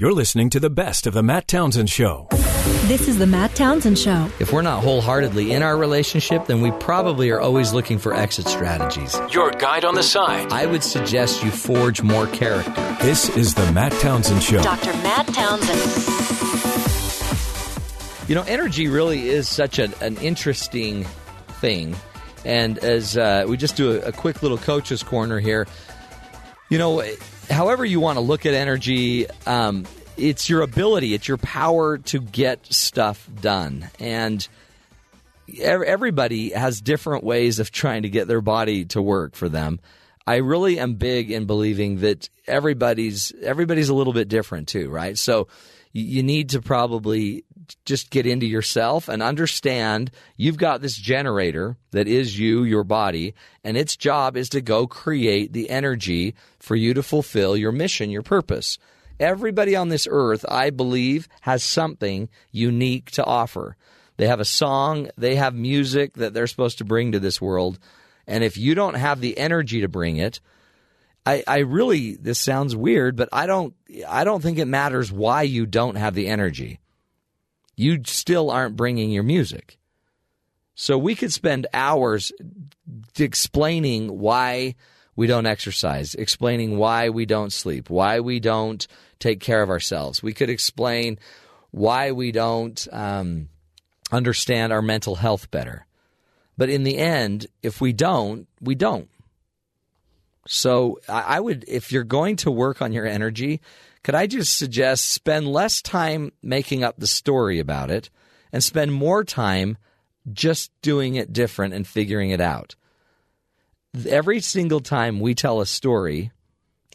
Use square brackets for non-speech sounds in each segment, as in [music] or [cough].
You're listening to the best of the Matt Townsend Show. This is the Matt Townsend Show. If we're not wholeheartedly in our relationship, then we probably are always looking for exit strategies. Your guide on the side. I would suggest you forge more character. This is the Matt Townsend Show. Dr. Matt Townsend. You know, energy really is such an, an interesting thing. And as uh, we just do a, a quick little coach's corner here, you know, however you want to look at energy, um, it's your ability, it's your power to get stuff done. And everybody has different ways of trying to get their body to work for them. I really am big in believing that everybody's everybody's a little bit different too, right? So you need to probably just get into yourself and understand you've got this generator that is you, your body, and its job is to go create the energy for you to fulfill your mission, your purpose. Everybody on this earth, I believe, has something unique to offer. They have a song, they have music that they're supposed to bring to this world. And if you don't have the energy to bring it, I, I really this sounds weird, but I don't I don't think it matters why you don't have the energy you still aren't bringing your music. So we could spend hours explaining why we don't exercise, explaining why we don't sleep, why we don't take care of ourselves. We could explain why we don't um, understand our mental health better. But in the end, if we don't, we don't. So I would, if you're going to work on your energy, could I just suggest spend less time making up the story about it and spend more time just doing it different and figuring it out? Every single time we tell a story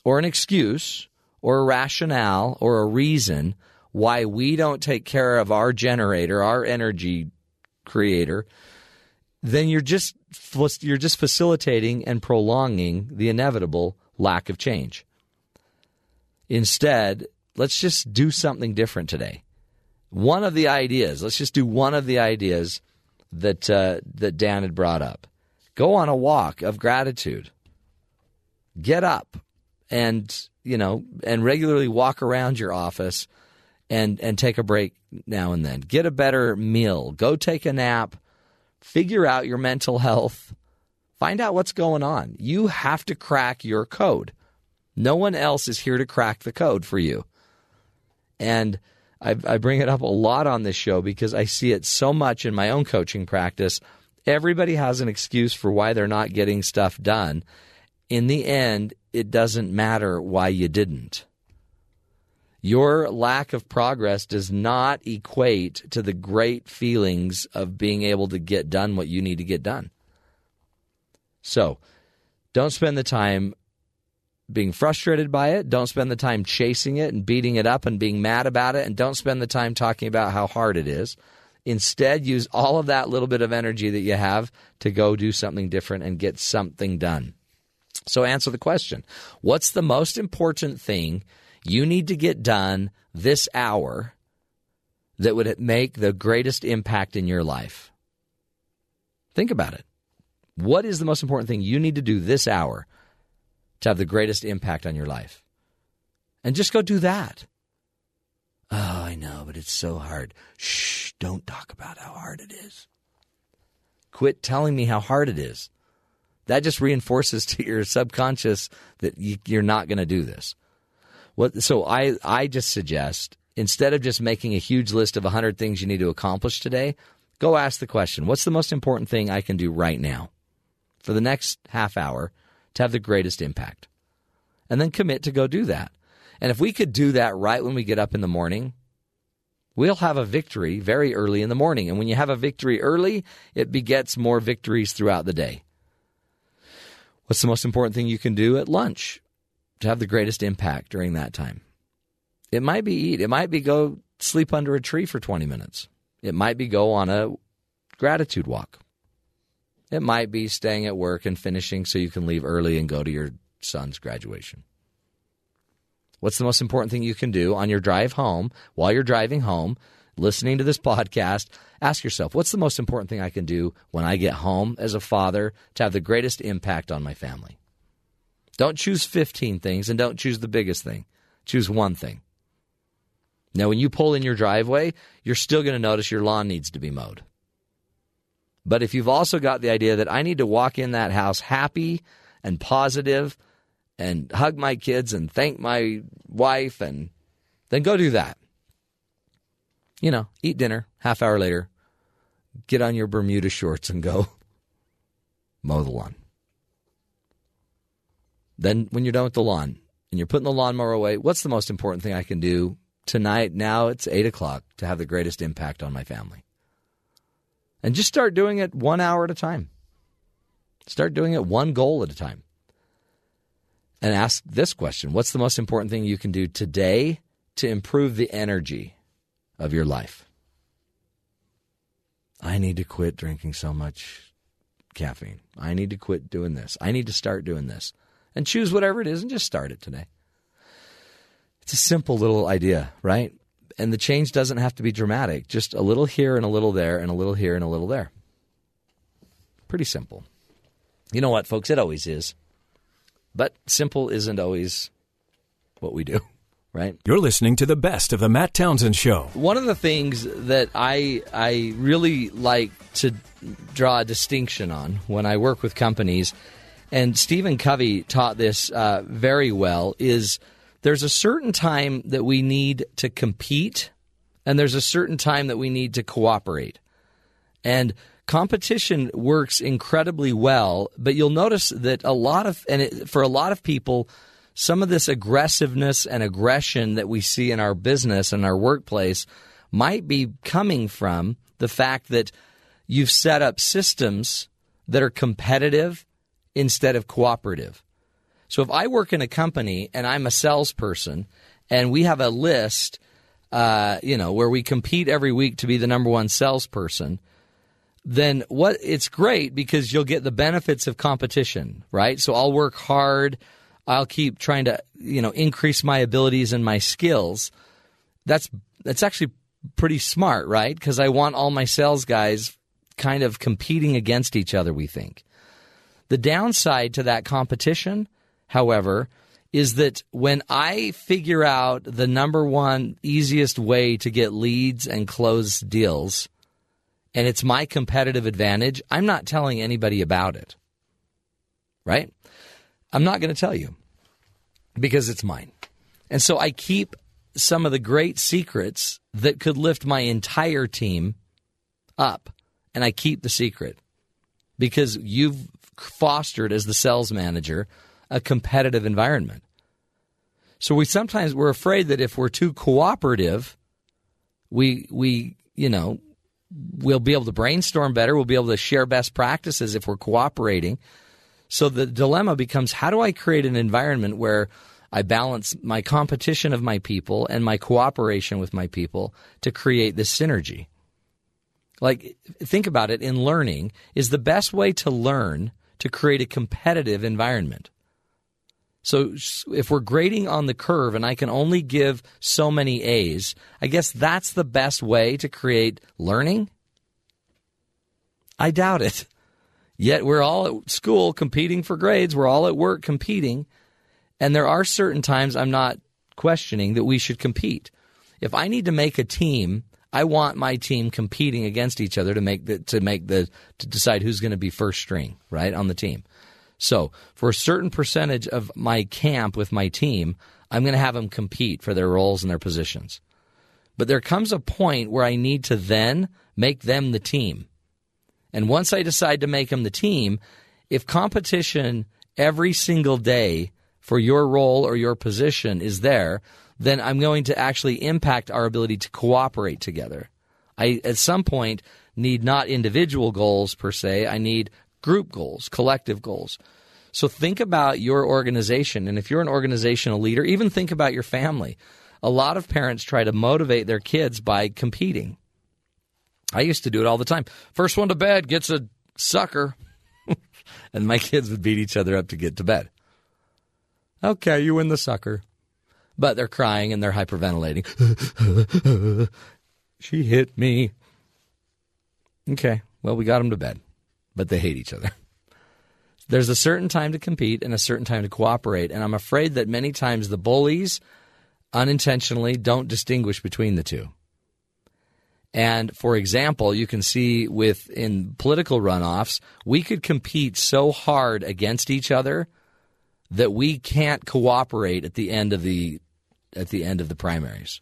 or an excuse or a rationale or a reason why we don't take care of our generator, our energy creator, then you're just you're just facilitating and prolonging the inevitable lack of change. Instead, let's just do something different today. One of the ideas, let's just do one of the ideas that uh, that Dan had brought up. Go on a walk of gratitude. Get up and you know and regularly walk around your office and and take a break now and then. Get a better meal. Go take a nap. Figure out your mental health. Find out what's going on. You have to crack your code. No one else is here to crack the code for you. And I, I, bring it up a lot on this show because I see it so much in my own coaching practice. Everybody has an excuse for why they're not getting stuff done. In the end, it doesn't matter why you didn't. Your lack of progress does not equate to the great feelings of being able to get done what you need to get done. So, don't spend the time being frustrated by it. Don't spend the time chasing it and beating it up and being mad about it. And don't spend the time talking about how hard it is. Instead, use all of that little bit of energy that you have to go do something different and get something done. So, answer the question What's the most important thing you need to get done this hour that would make the greatest impact in your life? Think about it. What is the most important thing you need to do this hour to have the greatest impact on your life. And just go do that. Oh, I know, but it's so hard. Shh, don't talk about how hard it is. Quit telling me how hard it is. That just reinforces [laughs] to your subconscious that you, are not going to do this. What, so I, I just suggest instead of just making a huge list of 100 things you need to accomplish today, go ask the question what's the most important thing I can do right now for the next half hour to have the greatest impact. And then commit to go do that. And if we could do that right when we get up in the morning, we'll have a victory very early in the morning. And when you have a victory early, it begets more victories throughout the day. What's the most important thing you can do at lunch to have the greatest impact during that time? It might be eat. It might be go sleep under a tree for 20 minutes. It might be go on a gratitude walk. It might be staying at work and finishing so you can leave early and go to your son's graduation. What's the most important thing you can do on your drive home while you're driving home, listening to this [laughs] podcast? Ask yourself, what's the most important thing I can do when I get home as a father to have the greatest impact on my family? Don't choose 15 things and don't choose the biggest thing. Choose one thing. Now, when you pull in your driveway, you're still going to notice your lawn needs to be mowed. But if you've also got the idea that I need to walk in that house happy and positive and hug my kids and thank my wife, and then go do that. You know, eat dinner, half hour later, get on your Bermuda shorts and go [laughs] mow the lawn. Then, when you're done with the lawn and you're putting the lawnmower away, what's the most important thing I can do tonight? Now it's eight o'clock to have the greatest impact on my family. And just start doing it one hour at a time. Start doing it one goal at a time. And ask this question What's the most important thing you can do today to improve the energy of your life? I need to quit drinking so much caffeine. I need to quit doing this. I need to start doing this. And choose whatever it is and just start it today. It's a simple little idea, right? And the change doesn't have to be dramatic, just a little here and a little there and a little here and a little there. Pretty simple. You know what, folks? It always is. But simple isn't always what we do, [laughs] right? You're listening to the best of the Matt Townsend Show. One of the things that I I really like to draw a distinction on when I work with companies, and Stephen Covey taught this uh, very well, is there's a certain time that we need to compete, and there's a certain time that we need to cooperate. And competition works incredibly well, but you'll notice that a lot of, and it, for a lot of people, some of this aggressiveness and aggression that we see in our business and our workplace might be coming from the fact that you've set up systems that are competitive instead of cooperative. So if I work in a company and I'm a salesperson and we have a list, uh, you know, where we compete every week to be the number one salesperson, then what it's great because you'll get the benefits of competition, right? So I'll work hard. I'll keep trying to, you know, increase my abilities and my skills. That's that's actually pretty smart, right? Because I want all my sales guys kind of competing against each other, we think. The downside to that competition however, is that when I figure out the number one easiest way to get leads and close deals, and it's my competitive advantage, I'm not telling anybody about it. Right? I'm not going to tell you because it's mine. And so I keep some of the great secrets that could lift my entire team up, and I keep the secret because you've fostered as the sales manager a competitive environment. So we sometimes we're afraid that if we're too cooperative, we we you know we'll be able to brainstorm better. We'll be able to share best practices if we're cooperating. So the dilemma becomes: how do I create an environment where I balance my competition of my people and my cooperation with my people to create this synergy? Like think about it. In learning, is the best way to learn to create a competitive environment. So if we're grading on the curve and I can only give so many A's, I guess that's the best way to create learning? I doubt it. Yet we're all at school competing for grades, we're all at work competing, and there are certain times I'm not questioning that we should compete. If I need to make a team, I want my team competing against each other to make the to make the to decide who's going to be first string, right, on the team. So, for a certain percentage of my camp with my team, I'm going to have them compete for their roles and their positions. But there comes a point where I need to then make them the team. And once I decide to make them the team, if competition every single day for your role or your position is there, then I'm going to actually impact our ability to cooperate together. I, at some point, need not individual goals per se. I need group goals, collective goals. So think about your organization. And if you're an organizational leader, even think about your family. A lot of parents try to motivate their kids by competing. I used to do it all the time. First one to bed gets a sucker. [laughs] and my kids would beat each other up to get to bed. Okay, you win the sucker. But they're crying and they're hyperventilating. [laughs] she hit me. Okay, well, we got them to bed but they hate each other. There's a certain time to compete and a certain time to cooperate. And I'm afraid that many times the bullies unintentionally don't distinguish between the two. And for example, you can see with in political runoffs, we could compete so hard against each other that we can't cooperate at the end of the at the end of the primaries.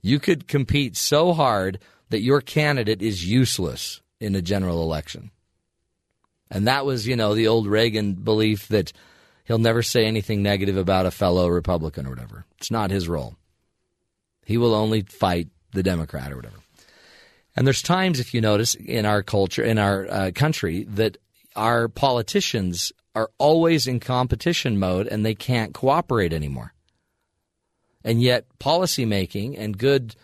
You could compete so hard that your candidate is useless in a general election. And that was, you know, the old Reagan belief that he'll never say anything negative about a fellow Republican or whatever. It's not his role. He will only fight the Democrat or whatever. And there's times, if you notice, in our culture, in our uh, country, that our politicians are always in competition mode and they can't cooperate anymore. And yet, policymaking and good,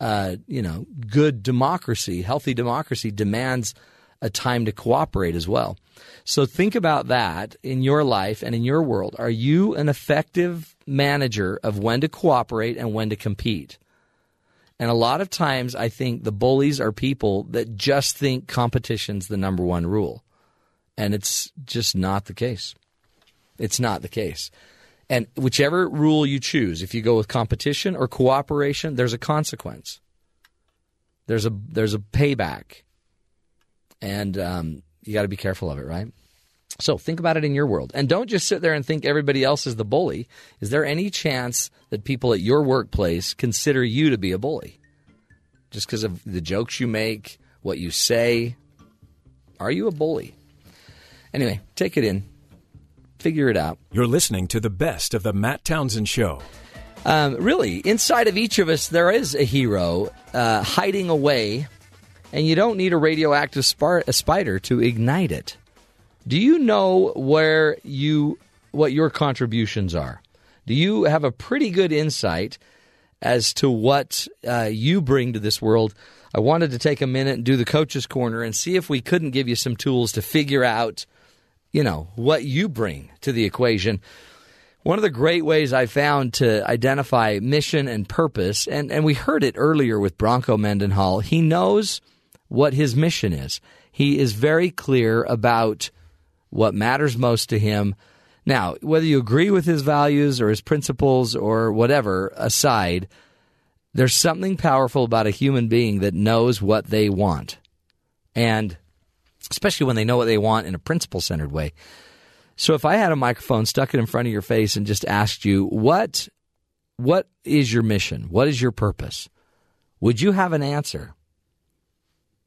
uh, you know, good democracy, healthy democracy demands a time to cooperate as well. So think about that in your life and in your world. Are you an effective manager of when to cooperate and when to compete? And a lot of times, I think the bullies are people that just think competition's the number one rule. And it's just not the case. It's not the case. And whichever rule you choose, if you go with competition or cooperation, there's a consequence. There's a there's a payback, and um, you got to be careful of it, right? So think about it in your world, and don't just sit there and think everybody else is the bully. Is there any chance that people at your workplace consider you to be a bully, just because of the jokes you make, what you say? Are you a bully? Anyway, take it in figure it out. You're listening to the best of the Matt Townsend Show. Um, really, inside of each of us, there is a hero uh, hiding away, and you don't need a radioactive spar- a spider to ignite it. Do you know where you what your contributions are? Do you have a pretty good insight as to what uh, you bring to this world? I wanted to take a minute and do the coach's corner and see if we couldn't give you some tools to figure out you know, what you bring to the equation. One of the great ways I found to identify mission and purpose, and, and we heard it earlier with Bronco Mendenhall, he knows what his mission is. He is very clear about what matters most to him. Now, whether you agree with his values or his principles or whatever aside, there's something powerful about a human being that knows what they want. And especially when they know what they want in a principle centered way. So if I had a microphone, stuck it in front of your face, and just asked you, what, what is your mission? What is your purpose? Would you have an answer?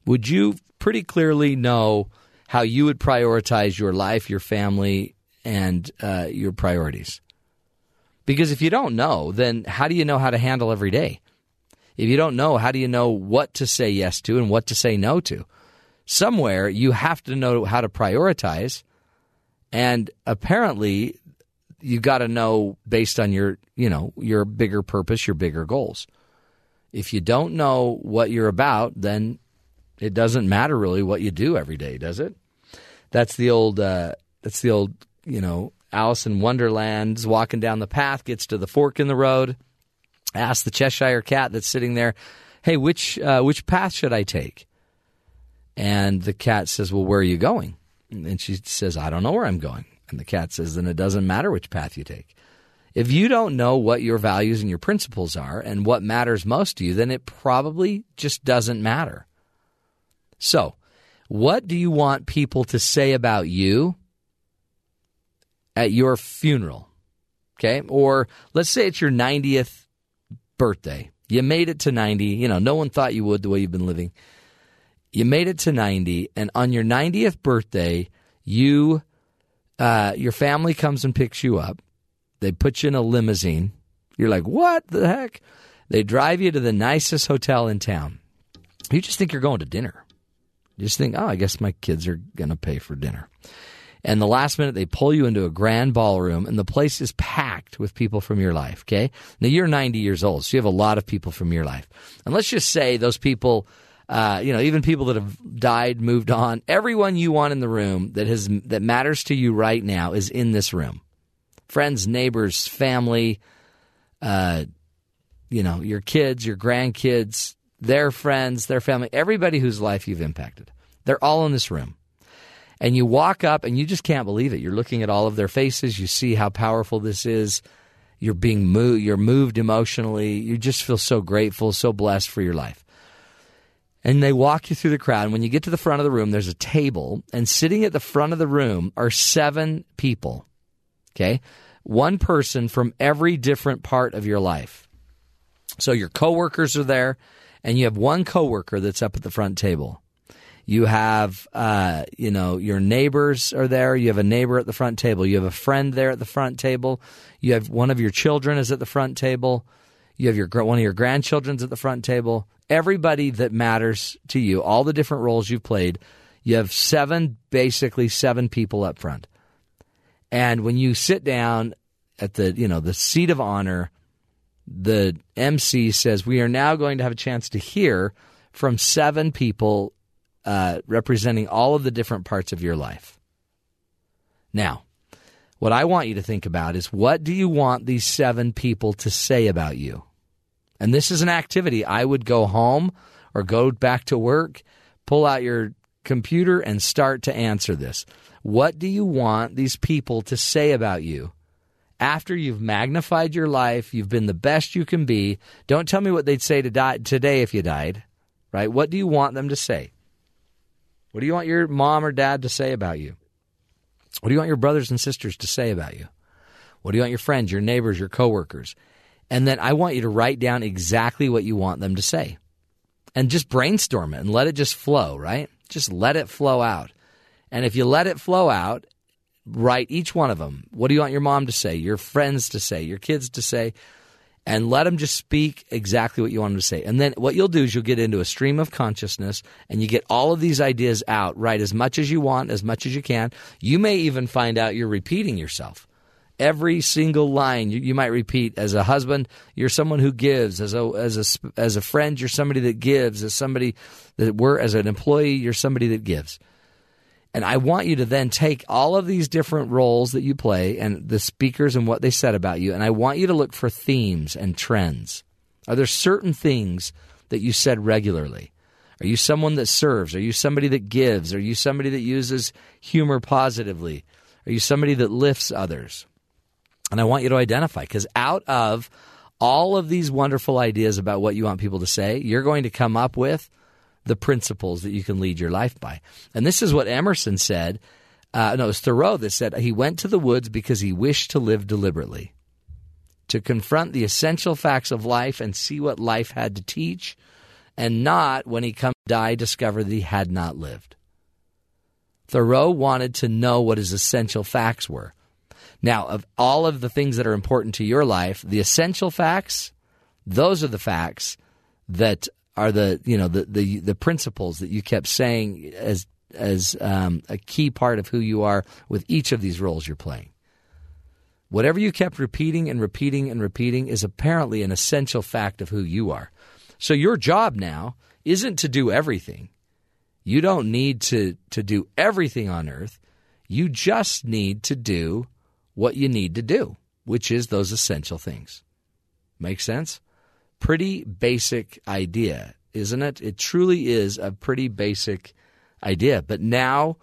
Would you pretty clearly know how you would prioritize your life, your family, and uh, your priorities? Because if you don't know, then how do you know how to handle every day? If you don't know, how do you know what to say yes to and what to say no to? somewhere you have to know how to prioritize. And apparently, you got to know based on your, you know, your bigger purpose, your bigger goals. If you don't know what you're about, then it doesn't matter really what you do every day, does it? That's the old. Uh, that's the old. You know, Alice in Wonderland's walking down the path, gets to the fork in the road, asks the Cheshire cat that's sitting there, "Hey, which uh, which path should I take?" And the cat says, Well, where are you going? And she says, I don't know where I'm going. And the cat says, Then it doesn't matter which path you take. If you don't know what your values and your principles are and what matters most to you, then it probably just doesn't matter. So, what do you want people to say about you at your funeral? Okay. Or let's say it's your 90th birthday. You made it to 90. You know, no one thought you would the way you've been living you made it to 90 and on your 90th birthday you uh, your family comes and picks you up they put you in a limousine you're like what the heck they drive you to the nicest hotel in town you just think you're going to dinner you just think oh i guess my kids are going to pay for dinner and the last minute they pull you into a grand ballroom and the place is packed with people from your life okay now you're 90 years old so you have a lot of people from your life and let's just say those people uh, you know, even people that have died, moved on. Everyone you want in the room that has that matters to you right now is in this room. Friends, neighbors, family, uh, you know, your kids, your grandkids, their friends, their family, everybody whose life you've impacted. They're all in this room. And you walk up and you just can't believe it. You're looking at all of their faces. You see how powerful this is. You're being moved, you're moved emotionally. You just feel so grateful, so blessed for your life. And they walk you through the crowd. And when you get to the front of the room, there's a table, and sitting at the front of the room are seven people. Okay? One person from every different part of your life. So your coworkers are there, and you have one coworker that's up at the front table. You have, uh, you know, your neighbors are there. You have a neighbor at the front table. You have a friend there at the front table. You have one of your children is at the front table. You have your one of your grandchildren's at the front table. Everybody that matters to you, all the different roles you've played. You have seven, basically seven people up front. And when you sit down at the, you know, the seat of honor, the MC says, We are now going to have a chance to hear from seven people uh, representing all of the different parts of your life. Now, what I want you to think about is what do you want these seven people to say about you? And this is an activity. I would go home or go back to work, pull out your computer, and start to answer this. What do you want these people to say about you? After you've magnified your life, you've been the best you can be. Don't tell me what they'd say to die, today if you died, right? What do you want them to say? What do you want your mom or dad to say about you? What do you want your brothers and sisters to say about you? What do you want your friends, your neighbors, your coworkers? And then I want you to write down exactly what you want them to say. And just brainstorm it and let it just flow, right? Just let it flow out. And if you let it flow out, write each one of them. What do you want your mom to say, your friends to say, your kids to say? And let them just speak exactly what you want them to say. And then what you'll do is you'll get into a stream of consciousness and you get all of these ideas out, write as much as you want, as much as you can. You may even find out you're repeating yourself. Every single line you, you might repeat as a husband, you're someone who gives. As a as a as a friend, you're somebody that gives. As somebody that we're as an employee, you're somebody that gives. And I want you to then take all of these different roles that you play and the speakers and what they said about you, and I want you to look for themes and trends. Are there certain things that you said regularly? Are you someone that serves? Are you somebody that gives? Are you somebody that uses humor positively? Are you somebody that lifts others? And I want you to identify because out of all of these wonderful ideas about what you want people to say, you're going to come up with the principles that you can lead your life by. And this is what Emerson said. Uh, no, it was Thoreau that said he went to the woods because he wished to live deliberately, to confront the essential facts of life and see what life had to teach, and not, when he come to die, discover that he had not lived. Thoreau wanted to know what his essential facts were. Now, of all of the things that are important to your life, the essential facts, those are the facts that are the you know the the the principles that you kept saying as as um, a key part of who you are with each of these roles you're playing. Whatever you kept repeating and repeating and repeating is apparently an essential fact of who you are. So your job now isn't to do everything. You don't need to to do everything on earth. You just need to do what you need to do, which is those essential things. Make sense? Pretty basic idea, isn't it? It truly is a pretty basic idea. But now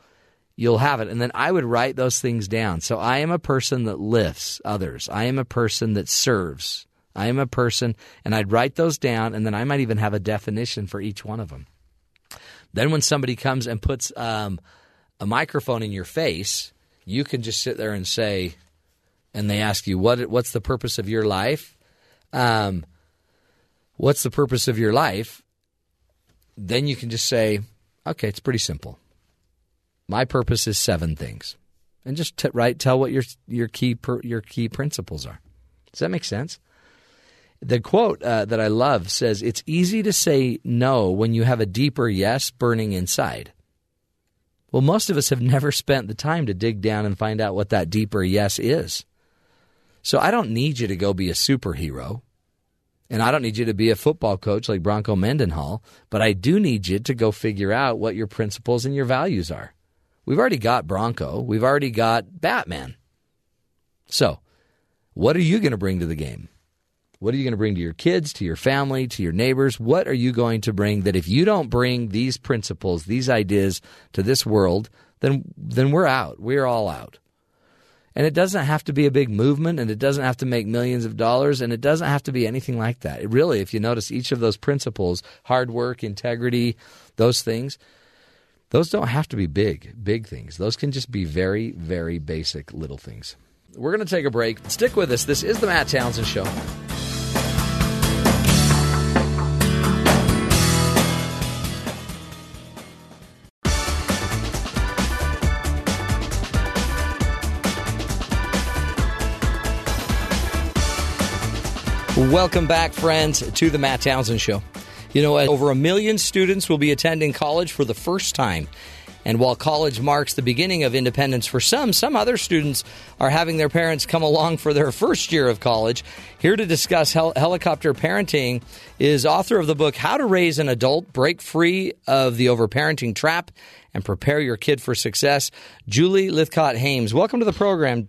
you'll have it. And then I would write those things down. So I am a person that lifts others, I am a person that serves. I am a person, and I'd write those down, and then I might even have a definition for each one of them. Then, when somebody comes and puts um, a microphone in your face, you can just sit there and say, and they ask you, what, What's the purpose of your life? Um, what's the purpose of your life? Then you can just say, okay, it's pretty simple. My purpose is seven things, and just t- tell what your your key per, your key principles are. Does that make sense? The quote uh, that I love says, "It's easy to say no when you have a deeper yes burning inside." Well, most of us have [laughs] never spent the time to dig down and find out what that deeper yes is. So I don't need you to go be a superhero. And I don't need you to be a football coach like Bronco Mendenhall, but I do need you to go figure out what your principles and your values are. We've already got Bronco, we've already got Batman. So, what are you going to bring to the game? What are you going to bring to your kids, to your family, to your neighbors? What are you going to bring that if you don't bring these principles, these ideas to this world, then then we're out. We're all out. And it doesn't have to be a big movement and it doesn't have to make millions of dollars and it doesn't have to be anything like that. It really, if you notice each of those principles, hard work, integrity, those things, those don't have to be big, big things. Those can just be very, very basic little things. We're going to take a break. Stick with us. This is the Matt Townsend Show. Welcome back, friends, to the Matt Townsend Show. You know, over a million students will be attending college for the first time. And while college marks the beginning of independence for some, some other students are having their parents come along for their first year of college. Here to discuss hel- helicopter parenting is author of the book How to Raise an Adult, Break Free of the Overparenting Trap, and Prepare Your Kid for Success, Julie Lythcott-Haims. Welcome to the program,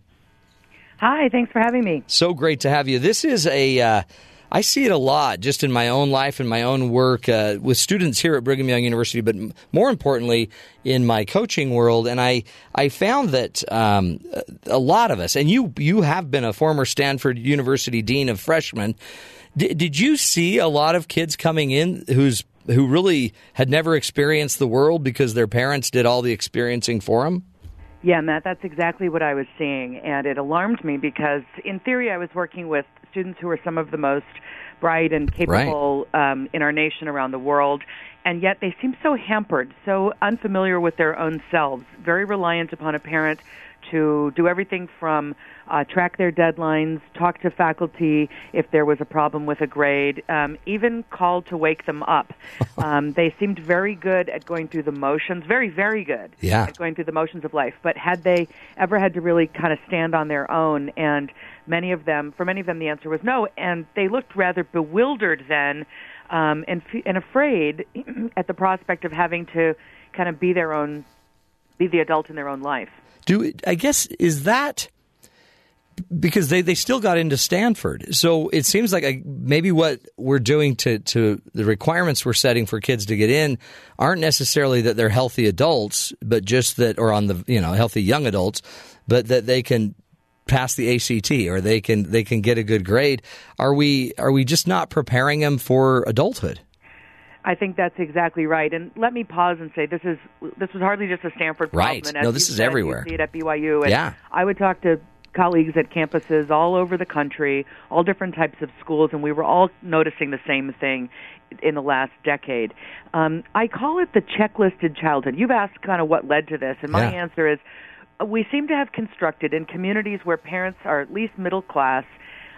Hi, thanks for having me. So great to have you. This is a. Uh, I see it a lot just in my own life and my own work uh, with students here at Brigham Young University, but more importantly in my coaching world. And I, I found that um, a lot of us, and you, you have been a former Stanford University dean of freshmen. D- did you see a lot of kids coming in who's who really had never experienced the world because their parents did all the experiencing for them? Yeah, Matt, that's exactly what I was seeing. And it alarmed me because, in theory, I was working with students who are some of the most bright and capable right. um, in our nation around the world. And yet they seem so hampered, so unfamiliar with their own selves, very reliant upon a parent to do everything from uh, track their deadlines, talk to faculty if there was a problem with a grade, um, even call to wake them up. [laughs] Um, they seemed very good at going through the motions, very, very good yeah. at going through the motions of life. But had they ever had to really kind of stand on their own? And many of them, for many of them, the answer was no. And they looked rather bewildered then um, and, and afraid [clears throat] at the prospect of having to kind of be their own, be the adult in their own life. Do I guess is that because they, they still got into Stanford. So it seems like maybe what we're doing to, to the requirements we're setting for kids to get in aren't necessarily that they're healthy adults, but just that, or on the, you know, healthy young adults, but that they can pass the ACT or they can, they can get a good grade. Are we, are we just not preparing them for adulthood? I think that's exactly right. And let me pause and say this is this was hardly just a Stanford problem. Right. no, this is said, everywhere. You see it at BYU. And yeah. I would talk to colleagues at campuses all over the country, all different types of schools, and we were all noticing the same thing in the last decade. Um, I call it the checklisted childhood. You've asked kind of what led to this, and my yeah. answer is uh, we seem to have constructed in communities where parents are at least middle class.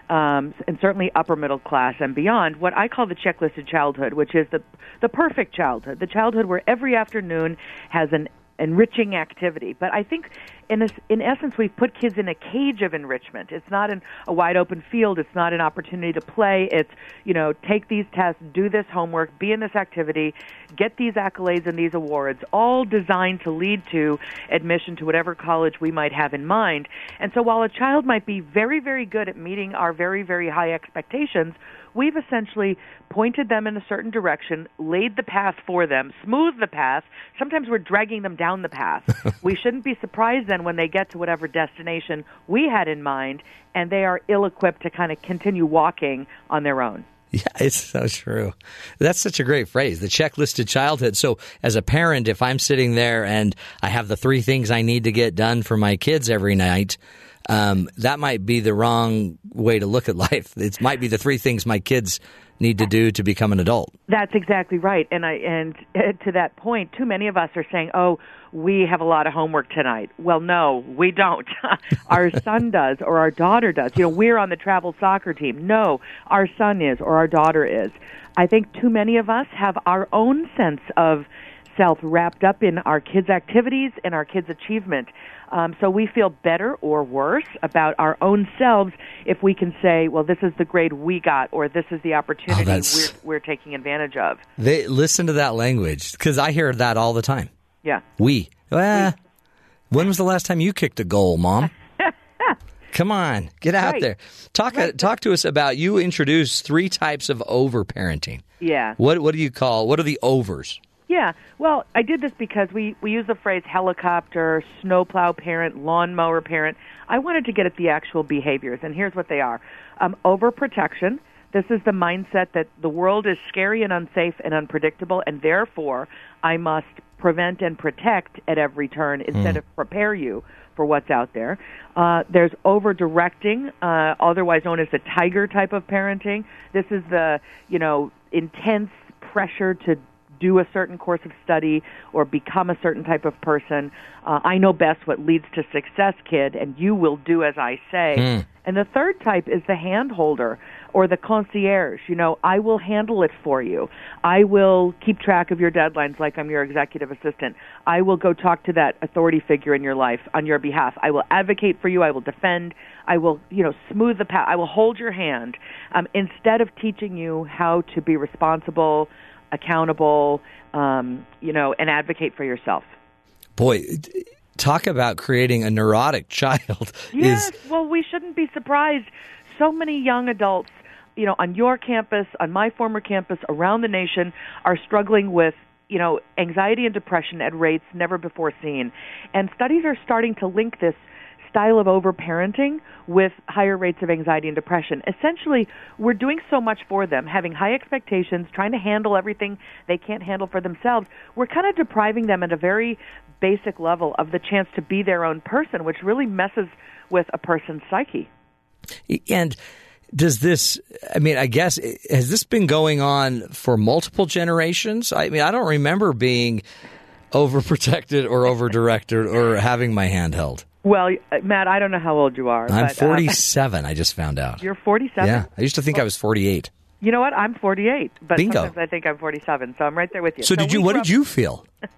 Um, and certainly upper middle class and beyond, what I call the checklisted childhood, which is the the perfect childhood, the childhood where every afternoon has an enriching activity. But I think, in a, in essence, we've put kids in a cage of enrichment. It's not an, a wide open field. It's not an opportunity to play. It's you know, take these tests, do this homework, be in this activity, get these accolades and these awards, all designed to lead to admission to whatever college we might have in mind. And so, while a child might be very, very good at meeting our very, very high expectations we've essentially pointed them in a certain direction, laid the path for them, smoothed the path. Sometimes we're dragging them down the path. [laughs] we shouldn't be surprised then when they get to whatever destination we had in mind and they are ill equipped to kind of continue walking on their own. [laughs] Yeah, it's so true. That's such a great phrase, the checklisted childhood. So, as a parent, if I'm sitting there and I have the three things I need to get done for my kids every night, um, that might be the wrong way to look at [laughs] life. It might be the three things my kids need to do to become an adult. That's exactly right. And I and eh, to that point, too many of us are saying, "Oh, we have a lot of homework tonight." Well, no, we don't. [laughs] our son does or our daughter does. You know, we're on the travel soccer team. No, our son is or our daughter is. I think too many of us have our own sense of self wrapped up in our kids' activities and our kids' achievement. Um, so we feel better or worse about our own selves if we can say, well, this is the grade we got, or this is the opportunity oh, we're, we're taking advantage of. They listen to that language because I hear that all the time. Yeah. We. Well, we. when was the last time you kicked a goal, Mom? [laughs] Come on, get out right. there. Talk right. uh, talk to us about you introduced three types of over parenting. Yeah. What what do you call what are the overs? Yeah, well, I did this because we we use the phrase helicopter, snowplow parent, lawnmower parent. I wanted to get at the actual behaviors, and here's what they are: um, overprotection. This is the mindset that the world is scary and unsafe and unpredictable, and therefore I must prevent and protect at every turn instead of prepare you for what's out there. Uh, there's over directing, uh, otherwise known as the tiger type of parenting. This is the you know intense pressure to do a certain course of study or become a certain type of person. Uh, I know best what leads to success, kid, and you will do as I say. And the third type is the hand holder or the concierge. You know, I will handle it for you. I will keep track of your deadlines like I'm your executive assistant. I will go talk to that authority figure in your life on your behalf. I will advocate for you. I will defend. I will, you know, smooth the path. I will hold your hand um, instead of teaching you how to be responsible, accountable, um, you know, and advocate for yourself. Boy, talk about creating a neurotic [laughs] child. Yes, Is well, we shouldn't be surprised. So many young adults, you know, on your campus, on my former campus, around the nation, are struggling with, you know, anxiety and depression at rates never before seen. And studies are starting to link this style of overparenting with higher rates of anxiety and depression. Essentially, we're doing so much for them, having high expectations, trying to handle everything they can't handle for themselves. We're kind of depriving them at a very basic level of the chance to be their own person, which really messes with a person's psyche. and does this? I mean, I guess has this been going on for multiple generations? I mean, I don't remember being overprotected or overdirected or having my hand held. Well, uh, Matt, I don't know how old you are. I'm but, uh, 47. I just found out. you're 47. Yeah, I used to think I was 48. You know what? I'm 48, but Bingo. sometimes I think I'm 47. So I'm right there with you. So did you? What did you feel? [laughs]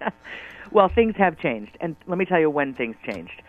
Well, things have changed, and let me tell you when things changed.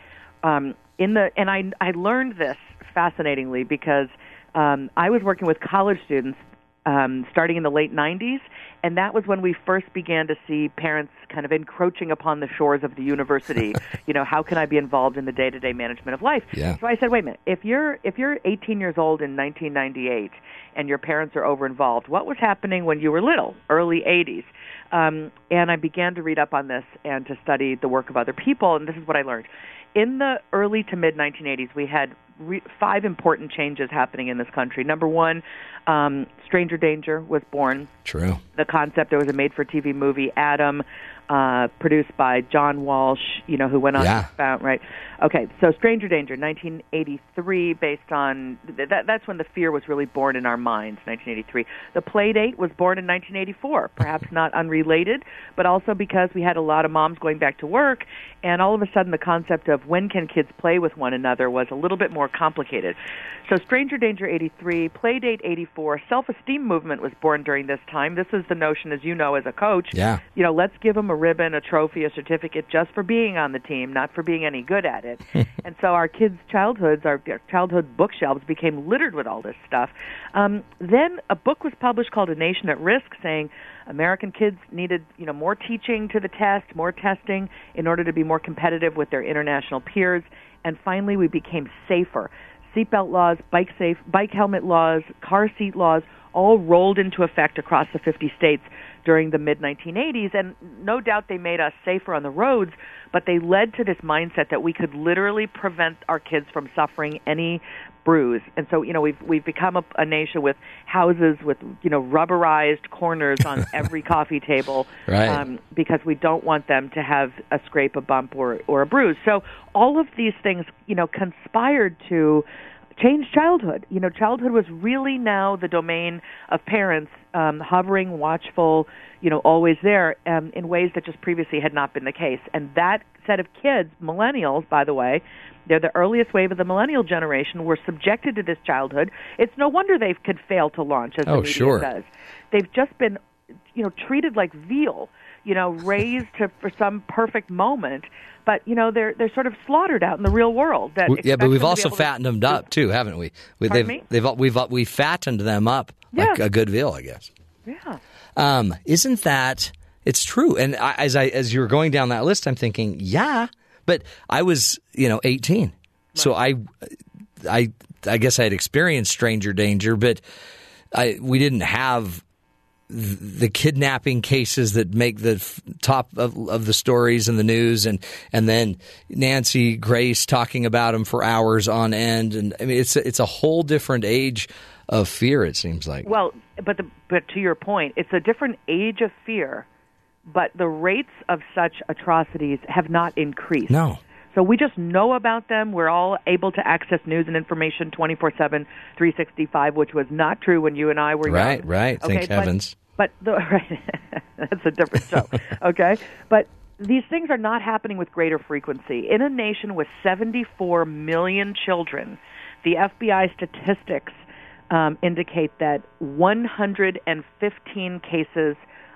Um, in the and I I learned this fascinatingly because um, I was working with college students um, starting in the late 90s, and that was when we first began to see parents kind of encroaching upon the shores of the university. [laughs] you know, how can I be involved in the day-to-day management of life? Yeah. So I said, wait a minute, if you're if you're 18 years old in 1998 and your parents are over involved, what was happening when you were little, early 80s? Um, and I began to read up on this and to study the work of other people, and this is what I learned. In the early to mid 1980s, we had re- five important changes happening in this country. Number one, um, Stranger Danger was born True. the concept. There was a made-for-TV movie, Adam, uh, produced by John Walsh. You know who went on Yeah. to found right. Okay, so Stranger Danger, 1983, based on that. That's when the fear was really born in our minds. 1983. The Playdate was born in 1984. Perhaps not [laughs] unrelated, but also because we had a lot of moms going back to work, and all of a sudden the concept of when can kids play with one another was a little bit more complicated. So Stranger Danger 83, Playdate 84, self-esteem movement was born during this time. This is the notion, as you know, as a coach. Yeah. You know, let's give them a ribbon, a trophy, a certificate just for being on the team, not for being any good at it. [laughs] and so our kids' childhoods, our childhood bookshelves became littered with all this stuff. Um, then a book was published called A Nation at Risk, saying American kids needed, you know, more teaching to the test, more testing in order to be more competitive with their international peers. And finally, we became safer. Seatbelt laws, bike safe, bike helmet laws, car seat laws, all rolled into effect across the 50 states during the mid 1980s. And no doubt they made us safer on the roads, but they led to this mindset that we could literally prevent our kids from suffering any bruise. And so, you know, we've we've become a, a nation with houses with you know rubberized corners on [laughs] every coffee table, Right. um, because we don't want them to have a scrape, a bump, or or a bruise. So all of these things, you know, conspired to change childhood. You know, childhood was really now the domain of parents, um, hovering, watchful, you know, always there, um, in ways that just previously had not been the case. And that set of kids, millennials, by the way, they're the earliest wave of the millennial generation, were subjected to this childhood. It's no wonder they could fail to launch, as Oh, the media sure. says. They've just been, you know, treated like veal. You know, raised to for some perfect moment, but you know they're they're sort of slaughtered out in the real world. That yeah, but we've them to be also able to- fattened them up too, haven't we? we they've, me? they've we've we fattened them up like Yeah. a good veal, I guess. Yeah. Um, isn't that it's true? And I, as I as you were going down that list, I'm thinking, yeah, but I was you know 18, so I I I guess I had experienced stranger danger, but I we didn't have the kidnapping cases that make the top of, of the stories in the news, and and then Nancy Grace talking about them for hours on end, and I mean it's a, it's a whole different age of fear. It seems like. Well, but the, but to your point, it's a different age of fear, but the rates of such atrocities have not increased. No. So we just know about them. We're all able to access news and information 24 7, 365, which was not true when you and I were Right, young. right. Thank Okay, but- heavens. But, the, [laughs] right, that's a different show. [laughs] okay? But these things are not happening with greater frequency. In a nation with 74 million children, the FBI statistics um, indicate that 115 cases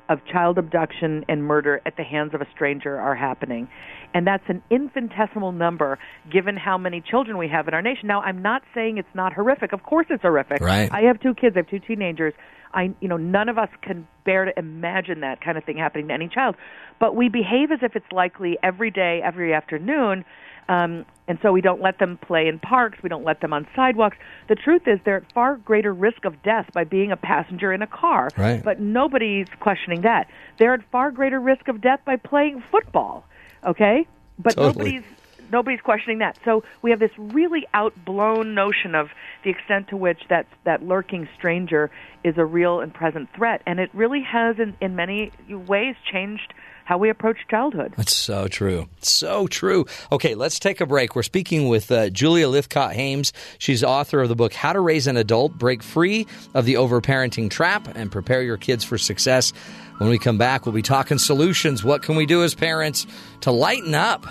of child abduction and murder at the hands of a stranger are happening. And that's an infinitesimal number given how many children we have in our nation. Now, I'm not saying it's not horrific. Of course it's horrific. Right. I have two kids, I have two teenagers. I you know, none of us can bear to imagine that kind of thing happening to any child. But we behave as if it's likely every day, every afternoon. Um, and so we don't let them play in parks. We don't let them on sidewalks. The truth is, they're at far greater risk of death by being a passenger in a car. Right. But nobody's questioning that. They're at far greater risk of death by playing football. Okay. But Totally. nobody's nobody's questioning that. So we have this really outblown notion of the extent to which that that lurking stranger is a real and present threat, and it really has, in, in many ways, changed how we approach childhood. That's so true. So true. Okay, let's take a break. We're speaking with uh, Julia Lythcott-Haims. She's author of the book How to Raise an Adult, Break Free of the Overparenting Trap, and Prepare Your Kids for Success. When we come back, we'll be talking solutions. What can we do as parents to lighten up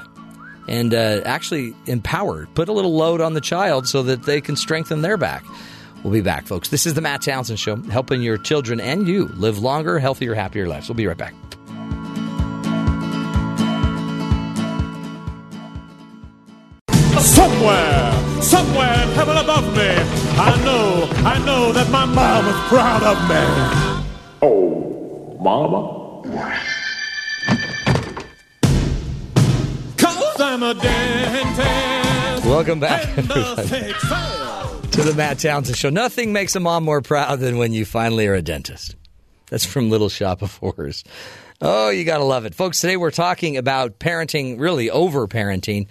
and uh, actually empower, put a little load on the child so that they can strengthen their back? We'll be back, folks. This is the Matt Townsend Show, helping your children and you live longer, healthier, happier lives. We'll be right back. Somewhere, somewhere in heaven above me, I know, I know that my mom is proud of me. Oh, mama. Cause I'm a dentist. Welcome back, And the everybody. fake fail. to the Matt Townsend Show. Nothing makes a mom more proud than when you finally are a dentist. That's from Little Shop of Horrors. Oh, you got to love it. Folks, today we're talking about parenting, really over parenting.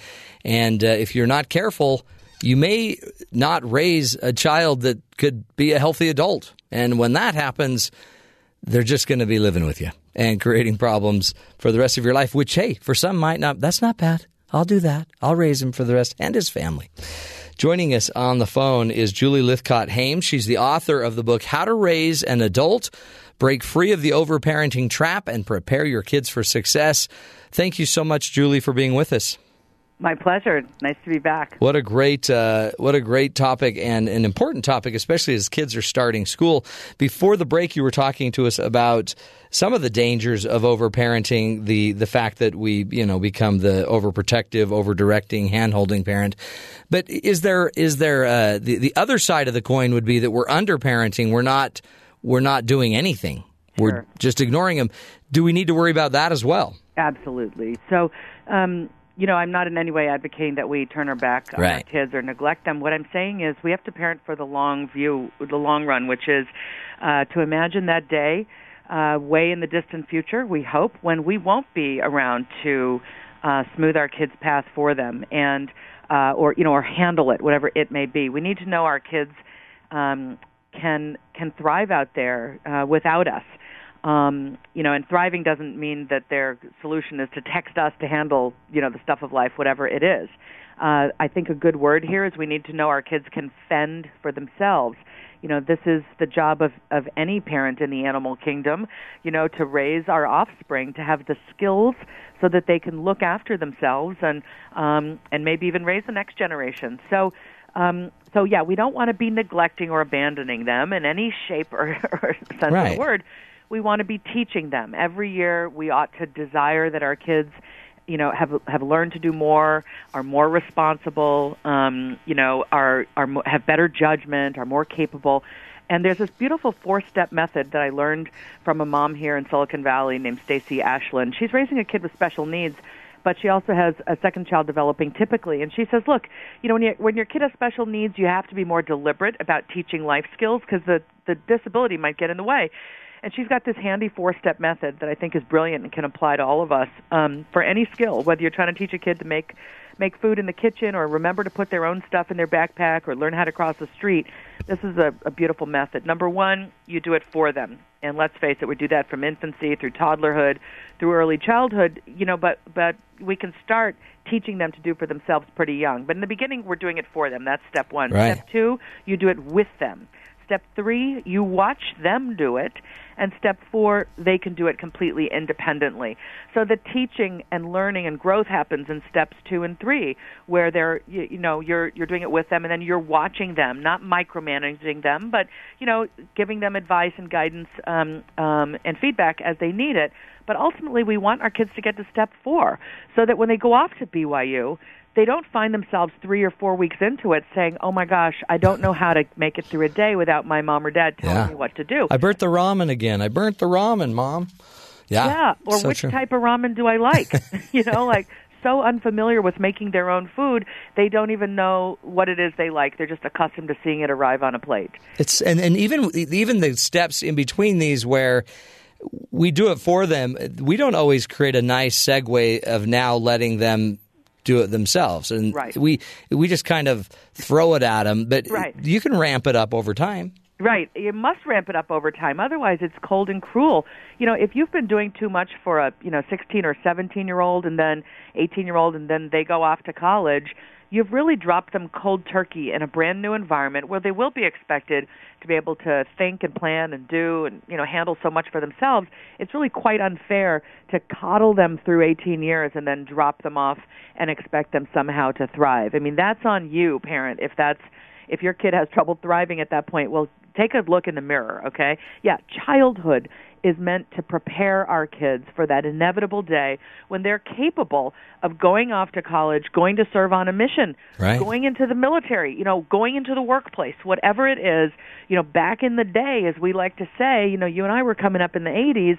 And uh, if you're not careful, you may not raise a child that could be a healthy adult. And when that happens, they're just going to be living with you and creating problems for the rest of your life, which, hey, for some might not, that's not bad. I'll do that. I'll raise him for the rest and his family. Joining us on the phone is Julie Lythcott-Haims. She's the author of the book How to Raise an Adult, Break Free of the Overparenting Trap, and Prepare Your Kids for Success. Thank you so much, Julie, for being with us. My pleasure. Nice to be back. What a great, uh, what a great topic and an important topic, especially as kids are starting school. Before the break, you were talking to us about some of the dangers of overparenting, the the fact that we, you know, become the overprotective, overdirecting, handholding parent. But is there is there uh, the the other side of the coin would be that we're underparenting. We're not we're not doing anything. We're just ignoring them. Do we need to worry about that as well? Absolutely. So, um, you know, I'm not in any way advocating that we turn our back on our kids or neglect them. What I'm saying is we have to parent for the long view, the long run, which is uh, to imagine that day uh, way in the distant future, we hope, when we won't be around to uh, smooth our kids' path for them and uh, or you know or handle it, whatever it may be. We need to know our kids um, can can thrive out there uh, without us. Um, you know, and thriving doesn't mean that their solution is to text us to handle, you know, the stuff of life, whatever it is. Uh, I think a good word here is we need to know our kids can fend for themselves. You know, this is the job of, of any parent in the animal kingdom, you know, to raise our offspring to have the skills so that they can look after themselves and um, and maybe even raise the next generation. So um, so yeah, we don't want to be neglecting or abandoning them in any shape or, [laughs] or sense of the word. We want to be teaching them. Every year, we ought to desire that our kids, you know, have have learned to do more, are more responsible, um, you know, are are have better judgment, are more capable. And there's this beautiful four-step method that I learned from a mom here in Silicon Valley named Stacy Ashland. She's raising a kid with special needs, but she also has a second child developing typically. And she says, look, you know, when, you, when your kid has special needs, you have to be more deliberate about teaching life skills because the, the disability might get in the way. And she's got this handy four-step method that I think is brilliant and can apply to all of us um, for any skill, whether you're trying to teach a kid to make make food in the kitchen or remember to put their own stuff in their backpack or learn how to cross the street. This is a, a beautiful method. Number one, you do it for them. And let's face it, we do that from infancy through toddlerhood, through early childhood, you know, but but we can start teaching them to do for themselves pretty young. But in the beginning we're doing it for them. That's step 1. Right. Step 2, you do it with them. Step three, you watch them do it. And step four, they can do it completely independently. So the teaching and learning and growth happens in steps two and three, where they're, you, you know, you're, you're doing it with them and then you're watching them, not micromanaging them, but, you know, giving them advice and guidance um, um, and feedback as they need it. But ultimately, we want our kids to get to step four so that when they go off to BYU, they don't find themselves three or four weeks into it saying, "Oh my gosh, I don't know how to make it through a day without my mom or dad telling Yeah. me what to do." I burnt the ramen again. I burnt the ramen, mom. Yeah. yeah, or so which true. type of ramen do I like? [laughs] [laughs] you know, like so unfamiliar with making their own food, they don't even know what it is they like. They're just accustomed to seeing it arrive on a plate. It's and, and even even the steps in between these where we do it for them, we don't always create a nice segue of now letting them do it themselves, and Right. we we just kind of throw it at them. But Right. you can ramp it up over time. Right. You must ramp it up over time. Otherwise, it's cold and cruel. You know, if you've been doing too much for a, you know, 16 or 17 year old and then 18 year old and then they go off to college, you've really dropped them cold turkey in a brand new environment where they will be expected to be able to think and plan and do and, you know, handle so much for themselves. It's really quite unfair to coddle them through 18 years and then drop them off and expect them somehow to thrive. I mean, that's on you, parent, if that's if your kid has trouble thriving at that point, well, take a look in the mirror, okay? Yeah, childhood is meant to prepare our kids for that inevitable day when they're capable of going off to college, going to serve on a mission, Right. going into the military, you know, going into the workplace, whatever it is. You know, back in the day, as we like to say, you know, you and I were coming up in the 80s,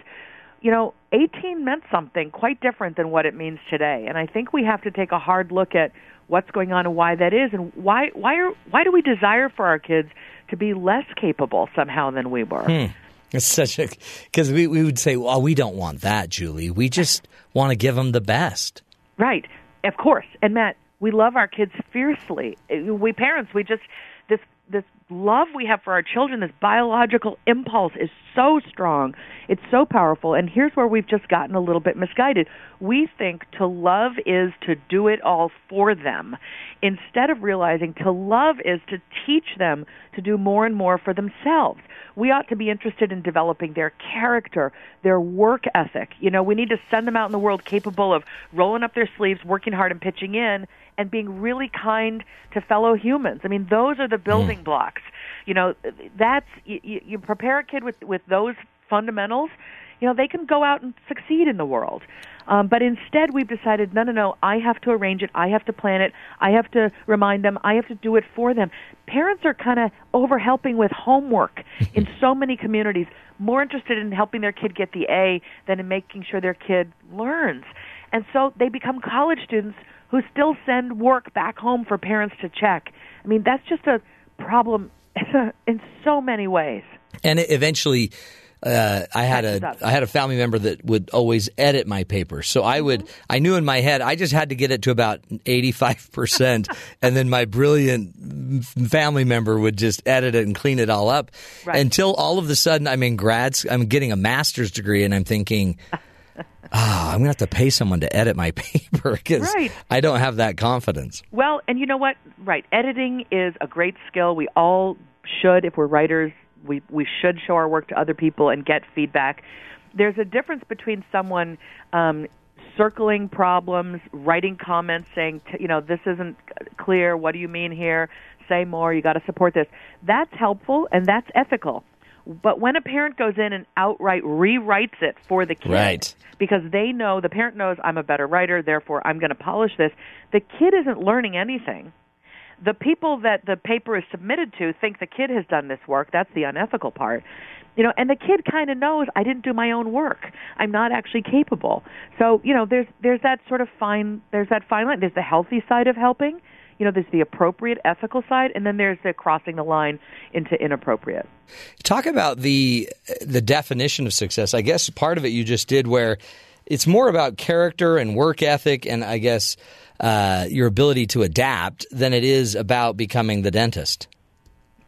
you know, 18 meant something quite different than what it means today. And I think we have to take a hard look at what's going on and why that is and why why are why do we desire for our kids to be less capable somehow than we were? Hmm. It's such a because we we would say, well, we don't want that, Julie. We just want to give them the best. Right. Of course. And Matt, we love our kids fiercely. We parents, we just this this love we have for our children, this biological impulse is so strong. It's so powerful. And here's where we've just gotten a little bit misguided. We think to love is to do it all for them instead of realizing to love is to teach them to do more and more for themselves. We ought to be interested in developing their character, their work ethic. You know, we need to send them out in the world capable of rolling up their sleeves, working hard, and pitching in, and being really kind to fellow humans. I mean, those are the building blocks. You know, that's you, you you prepare a kid with with those fundamentals. You know, they can go out and succeed in the world. Um, but instead, we've decided, no, no, no, I have to arrange it. I have to plan it. I have to remind them. I have to do it for them. Parents are kind of over helping with homework [laughs] in so many communities, more interested in helping their kid get the A than in making sure their kid learns. And so they become college students who still send work back home for parents to check. I mean, that's just a problem [laughs] in so many ways. And eventually, uh, I had a had a family member that would always edit my paper. So I would Mm-hmm. I knew in my head I just had to get it to about eighty five percent, [laughs] and then my brilliant family member would just edit it and clean it all up Right. until all of a sudden I'm in grad. I'm getting a master's degree, and I'm thinking. Ah, I'm gonna have to pay someone to edit my [laughs] paper because Right. I don't have that confidence. Well, and you know what? Right, editing is a great skill. We all should, if we're writers, we we should show our work to other people and get feedback. There's a difference between someone um, circling problems, writing comments, saying, t- you know, this isn't clear. What do you mean here? Say more. You got to support this. That's helpful and that's ethical. But when a parent goes in and outright rewrites it for the kid, Right. because they know the parent knows I'm a better writer, therefore I'm going to polish this. The kid isn't learning anything. The people that the paper is submitted to think the kid has done this work. That's the unethical part. You know, and the kid kind of knows I didn't do my own work. I'm not actually capable. So, you know, there's there's that sort of fine there's that fine line. There's the healthy side of helping. You know, there's the appropriate ethical side, and then there's the crossing the line into inappropriate. Talk about the the definition of success. I guess part of it you just did, where it's more about character and work ethic, and I guess uh, your ability to adapt than it is about becoming the dentist.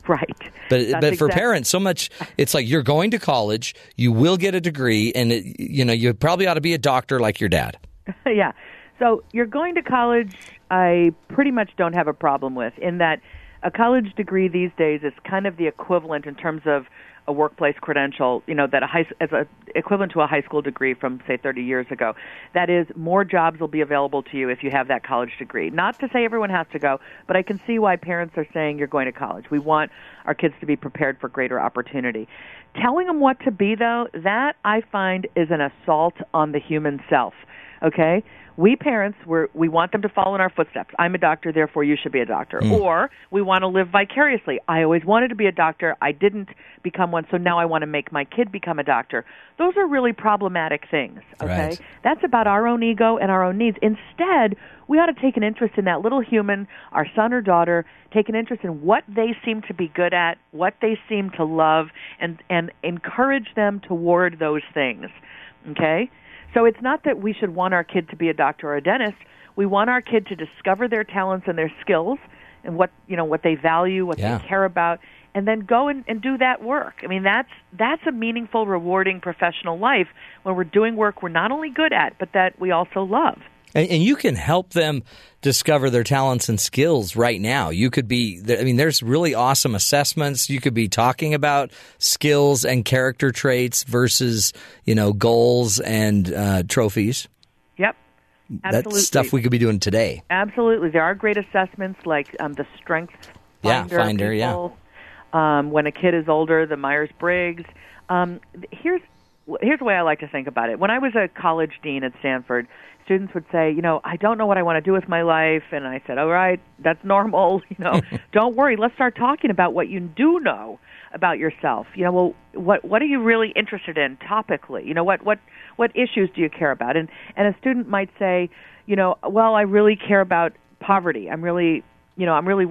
Right. But That's but for exact- parents, so much it's like you're going to college, you will get a degree, and it, you know you probably ought to be a doctor like your dad. [laughs] yeah. So you're going to college. I pretty much don't have a problem with in that a college degree these days is kind of the equivalent in terms of a workplace credential. You know that a high as a equivalent to a high school degree from say 30 years ago. That is, more jobs will be available to you if you have that college degree. Not to say everyone has to go, but I can see why parents are saying you're going to college. We want our kids to be prepared for greater opportunity. Telling them what to be, though, that I find is an assault on the human self okay? We parents we're, we want them to follow in our footsteps. I'm a doctor therefore you should be a doctor. Mm. Or we want to live vicariously. I always wanted to be a doctor. I didn't become one so now i want to make my kid become a doctor. Those are really problematic things okay? Right. that's about our own ego and our own needs. Instead we ought to take an interest in that little human our son or daughter take an interest in what they seem to be good at what they seem to love and and encourage them toward those things okay so it's not that we should want our kid to be a doctor or a dentist. We want our kid to discover their talents and their skills and what you know what they value, what Yeah. they care about, and then go and, and do that work. I mean that's that's a meaningful, rewarding professional life when we're doing work we're not only good at, but that we also love. And, and you can help them discover their talents and skills right now. You could be, I mean, there's really awesome assessments. You could be talking about skills and character traits versus, you know, goals and uh, trophies. Yep. Absolutely. That's stuff we could be doing today. Absolutely, there are great assessments like um, the Strengths Yeah, Finder. Finder, yeah. Um, when a kid is older, the Myers Briggs. Um, here's here's the way I like to think about it. When I was a college dean at Stanford, students would say, you know, I don't know what I want to do with my life, and I said, all right, that's normal. [laughs] You know, [laughs] don't worry. Let's start talking about what you do know about yourself. You know, well, what what are you really interested in topically? You know, what what what issues do you care about? And and a student might say, you know, well, I really care about poverty. I'm really, you know, I'm really,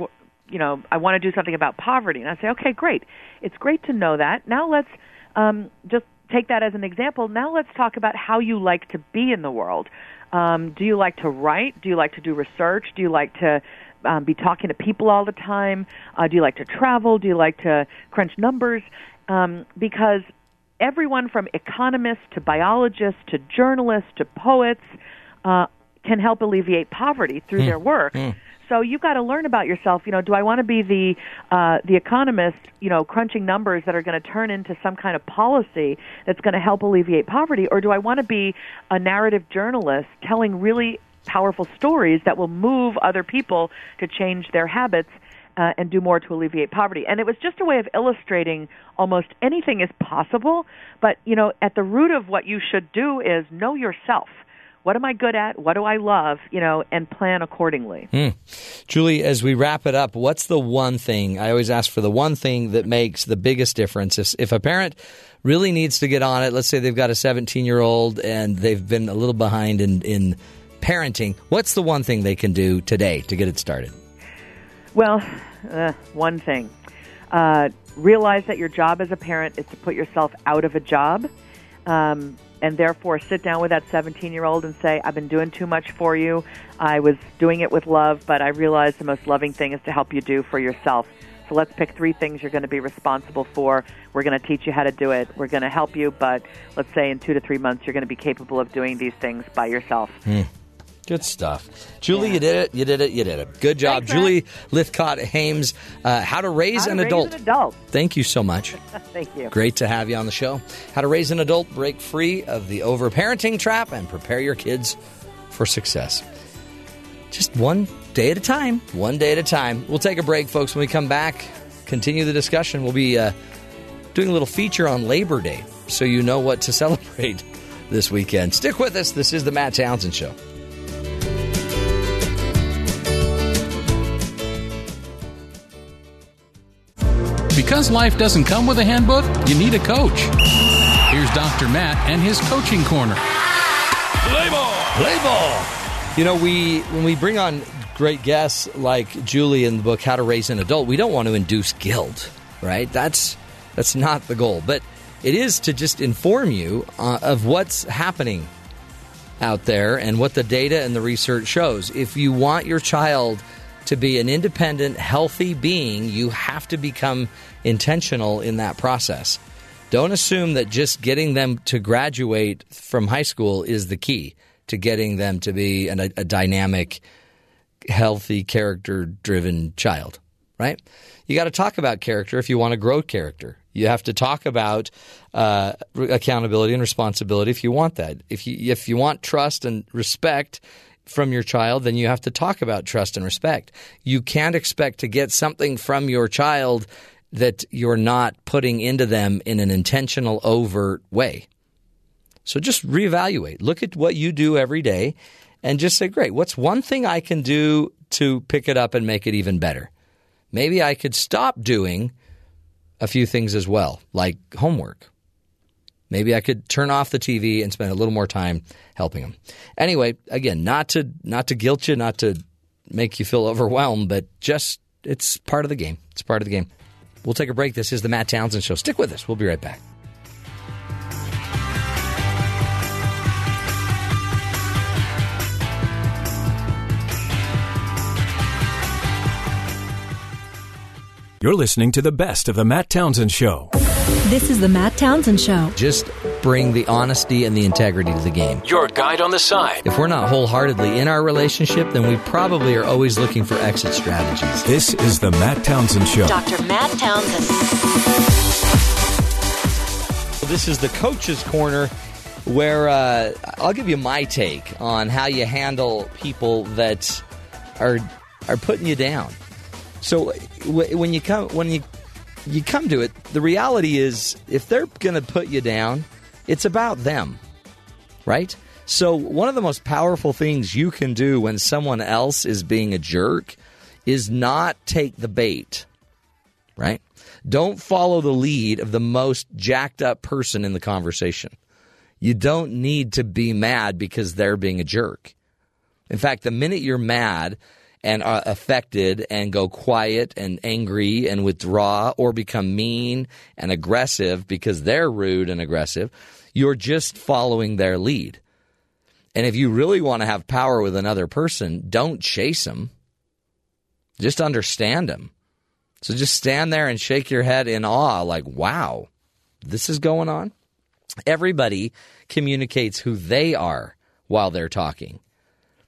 you know, I want to do something about poverty. And I say, okay, great. It's great to know that. Now let's um, just take that as an example. Now let's talk about how you like to be in the world. Um, do you like to write? Do you like to do research? Do you like to um, be talking to people all the time? Uh, do you like to travel? Do you like to crunch numbers? Um, because everyone from economists to biologists to journalists to poets uh, can help alleviate poverty through their work. So you've got to learn about yourself. You know, do I want to be the uh, the economist? You know, crunching numbers that are going to turn into some kind of policy that's going to help alleviate poverty, or do I want to be a narrative journalist telling really powerful stories that will move other people to change their habits uh, and do more to alleviate poverty. And it was just a way of illustrating almost anything is possible. But you know, at the root of what you should do is know yourself. What am I good at? What do I love? You know, and plan accordingly. Julie, as we wrap it up, what's the one thing? I always ask for the one thing that makes the biggest difference. If, if a parent really needs to get on it, let's say they've got a 17 year old and they've been a little behind in, in parenting, what's the one thing they can do today to get it started? Well, uh, one thing. Uh, realize that your job as a parent is to put yourself out of a job. Um, and therefore, sit down with that 17 year old and say, I've been doing too much for you. I was doing it with love, but I realized the most loving thing is to help you do for yourself. So let's pick three things you're going to be responsible for. We're going to teach you how to do it. We're going to help you, but let's say in two to three months, you're going to be capable of doing these things by yourself. Hmm. Good stuff. Julie, you did it. You did it. You did it. Good job. Thanks, Julie Lythcott-Haims, uh, How to Raise How to an raise Adult. an adult. Thank you so much. [laughs] Thank you. Great to have you on the show. How to raise an adult, break free of the overparenting trap, and prepare your kids for success. Just one day at a time. One day at a time. We'll take a break, folks. When we come back, continue the discussion. We'll be uh, doing a little feature on Labor Day so you know what to [laughs] celebrate this weekend. Stick with us. This is the Matt Townsend Show. Because life doesn't come with a handbook, you need a coach. Here's Dr. Matt and his coaching corner. Play ball! Play ball. You know, we when we bring on great guests like Julie in the book How to Raise an Adult, we don't want to induce guilt, right? That's that's not the goal, but it is to just inform you uh, of what's happening out there and what the data and the research shows. If you want your child to be an independent, healthy being, you have to become intentional in that process. Don't assume that just getting them to graduate from high school is the key to getting them to be an, a, a dynamic, healthy, character driven child, right? You got to talk about character if you want to grow character. You have to talk about uh, accountability and responsibility if you want that. If you if you want trust and respect from your child, then you have to talk about trust and respect. You can't expect to get something from your child that you're not putting into them in an intentional, overt way. So just reevaluate. Look at what you do every day and just say, great, what's one thing I can do to pick it up and make it even better? Maybe I could stop doing a few things as well, like homework. Maybe I could turn off the TV and spend a little more time helping them. Anyway, again, not to not to guilt you, not to make you feel [laughs] overwhelmed, but just it's part of the game. It's part of the game. We'll take a break. This is the Matt Townsend Show. Stick with us. We'll be right back. You're listening to the best of the Matt Townsend Show. This is the Matt Townsend Show. Just bring the honesty and the integrity to the game. Your guide on the side. If we're not wholeheartedly in our relationship, then we probably are always looking for exit strategies. This is the Matt Townsend Show. Dr. Matt Townsend. This is the coach's corner where uh, I'll give you my take on how you handle people that are are putting you down. So w- when you come when you you come to it, the reality is if they're going to put you down, it's about them. Right? So one of the most powerful things you can do when someone else is being a jerk is not take the bait. Right? Don't follow the lead of the most jacked up person in the conversation. You don't need to be mad because they're being a jerk. In fact, the minute you're mad and are affected and go quiet and angry and withdraw or become mean and aggressive because they're rude and aggressive, you're just following their lead. And if you really want to have power with another person, don't chase them. Just understand them. So just stand there and shake your head in awe, like, wow, this is going on. Everybody communicates who they are while they're talking.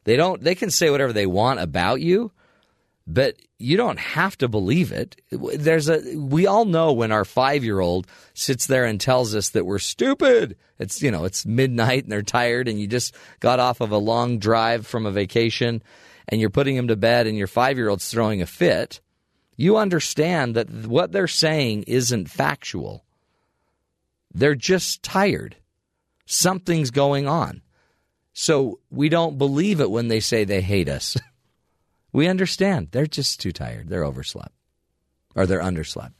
They don't they can say whatever they want about you, but you don't have to believe it. There's a we all know when our 5-year-old sits there and tells us that we're stupid. It's you know, it's midnight and they're tired and you just got off of a long drive from a vacation and you're putting them to bed and your 5-year-old's throwing a fit. You understand that what they're saying isn't factual. They're just tired. Something's going on. So we don't believe it when they say they hate us. [laughs] we understand. They're just too tired. They're overslept or they're underslept.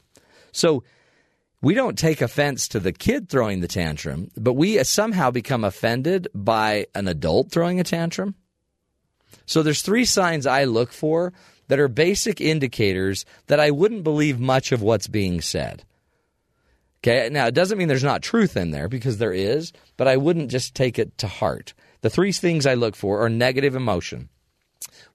So we don't take offense to the kid throwing the tantrum, but we somehow become offended by an adult throwing a tantrum. So there's three signs I look for that are basic indicators that I wouldn't believe much of what's being said. Okay, now it doesn't mean there's not truth in there because there is, but I wouldn't just take it to heart. The three things I look for are negative emotion.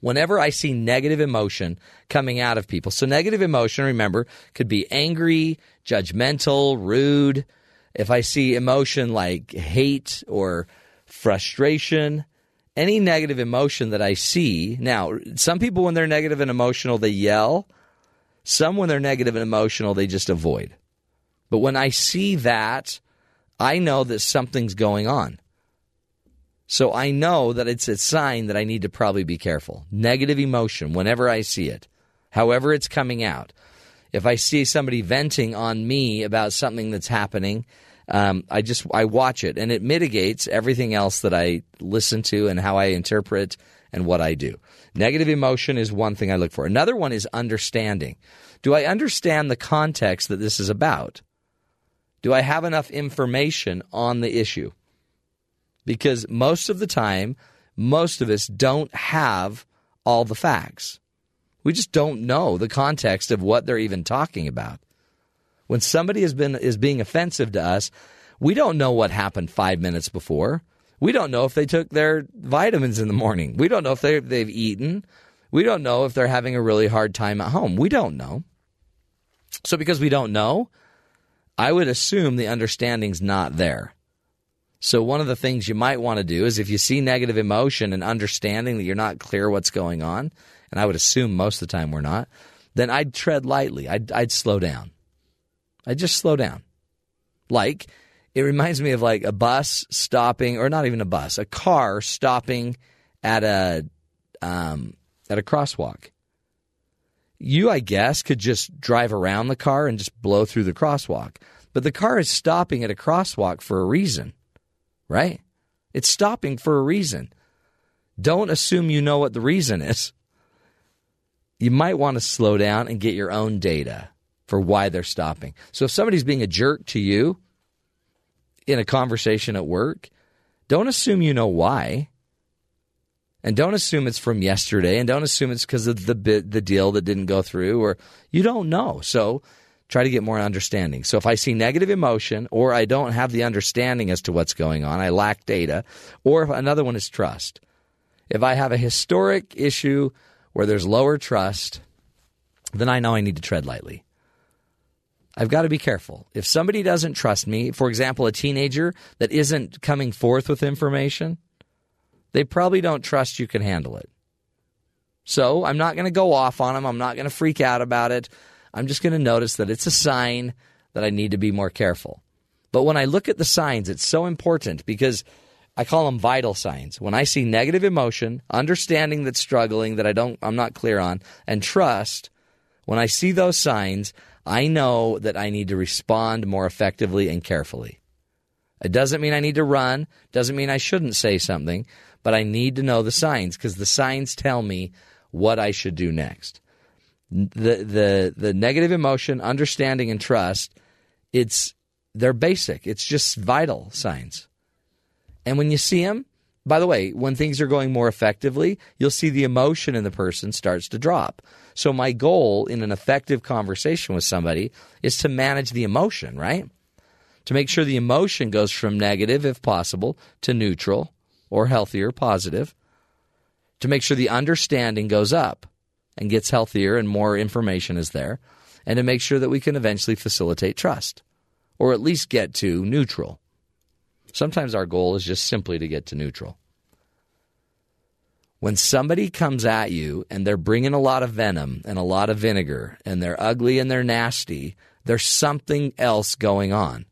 Whenever I see negative emotion coming out of people, so negative emotion, remember, could be angry, judgmental, rude. If I see emotion like hate or frustration, any negative emotion that I see, now, some people, when they're negative and emotional, they yell. Some, when they're negative and emotional, they just avoid. But when I see that, I know that something's going on. So I know that it's a sign that I need to probably be careful. Negative emotion, whenever I see it, however it's coming out. If I see somebody venting on me about something that's happening, um, I just I watch it, and it mitigates everything else that I listen to and how I interpret and what I do. Negative emotion is one thing I look for. Another one is understanding. Do I understand the context that this is about? Do I have enough information on the issue? Because most of the time most of us don't have all the facts. We just don't know the context of what they're even talking about. When somebody has been is being offensive to us, we don't know what happened 5 minutes before. We don't know if they took their vitamins in the morning. We don't know if they they've eaten. We don't know if they're having a really hard time at home. We don't know. So because we don't know, I would assume the understanding's not there. So one of the things you might want to do is if you see negative emotion and understanding that you're not clear what's going on, and I would assume most of the time we're not, then I'd tread lightly. I'd, I'd slow down. I'd just slow down. Like, it reminds me of like a bus stopping, or not even a bus, a car stopping at a um, at a crosswalk. You, I guess, could just drive around the car and just blow through the crosswalk. But the car is stopping at a crosswalk for a reason, right? It's stopping for a reason. Don't assume you know what the reason is. You might want to slow down and get your own data for why they're stopping. So if somebody's being a jerk to you in a conversation at work, don't assume you know why. And don't assume it's from yesterday and don't assume it's because of the the deal that didn't go through or you don't know. So try to get more understanding. So if I see negative emotion or I don't have the understanding as to what's going on, I lack data, or another one is trust. If I have a historic issue where there's lower trust, then I know I need to tread lightly. I've got to be careful. If somebody doesn't trust me, for example, a teenager that isn't coming forth with information, they probably don't trust you can handle it. So I'm not going to go off on them. I'm not going to freak out about it. I'm just going to notice that it's a sign that I need to be more careful. But when I look at the signs, it's so important because I call them vital signs. When I see negative emotion, understanding that's struggling that I don't I'm not clear on, and trust, when I see those signs, I know that I need to respond more effectively and carefully. It doesn't mean I need to run, doesn't mean I shouldn't say something, but I need to know the signs because the signs tell me what I should do next. The the the negative emotion, understanding and trust, it's they're basic. It's just vital signs. And when you see them, by the way, when things are going more effectively, you'll see the emotion in the person starts to drop. So my goal in an effective conversation with somebody is to manage the emotion, right? To make sure the emotion goes from negative, if possible, to neutral or healthier, positive. To make sure the understanding goes up and gets healthier and more information is there. And to make sure that we can eventually facilitate trust or at least get to neutral. Sometimes our goal is just simply to get to neutral. When somebody comes at you and they're bringing a lot of venom and a lot of vinegar and they're ugly and they're nasty, there's something else going on.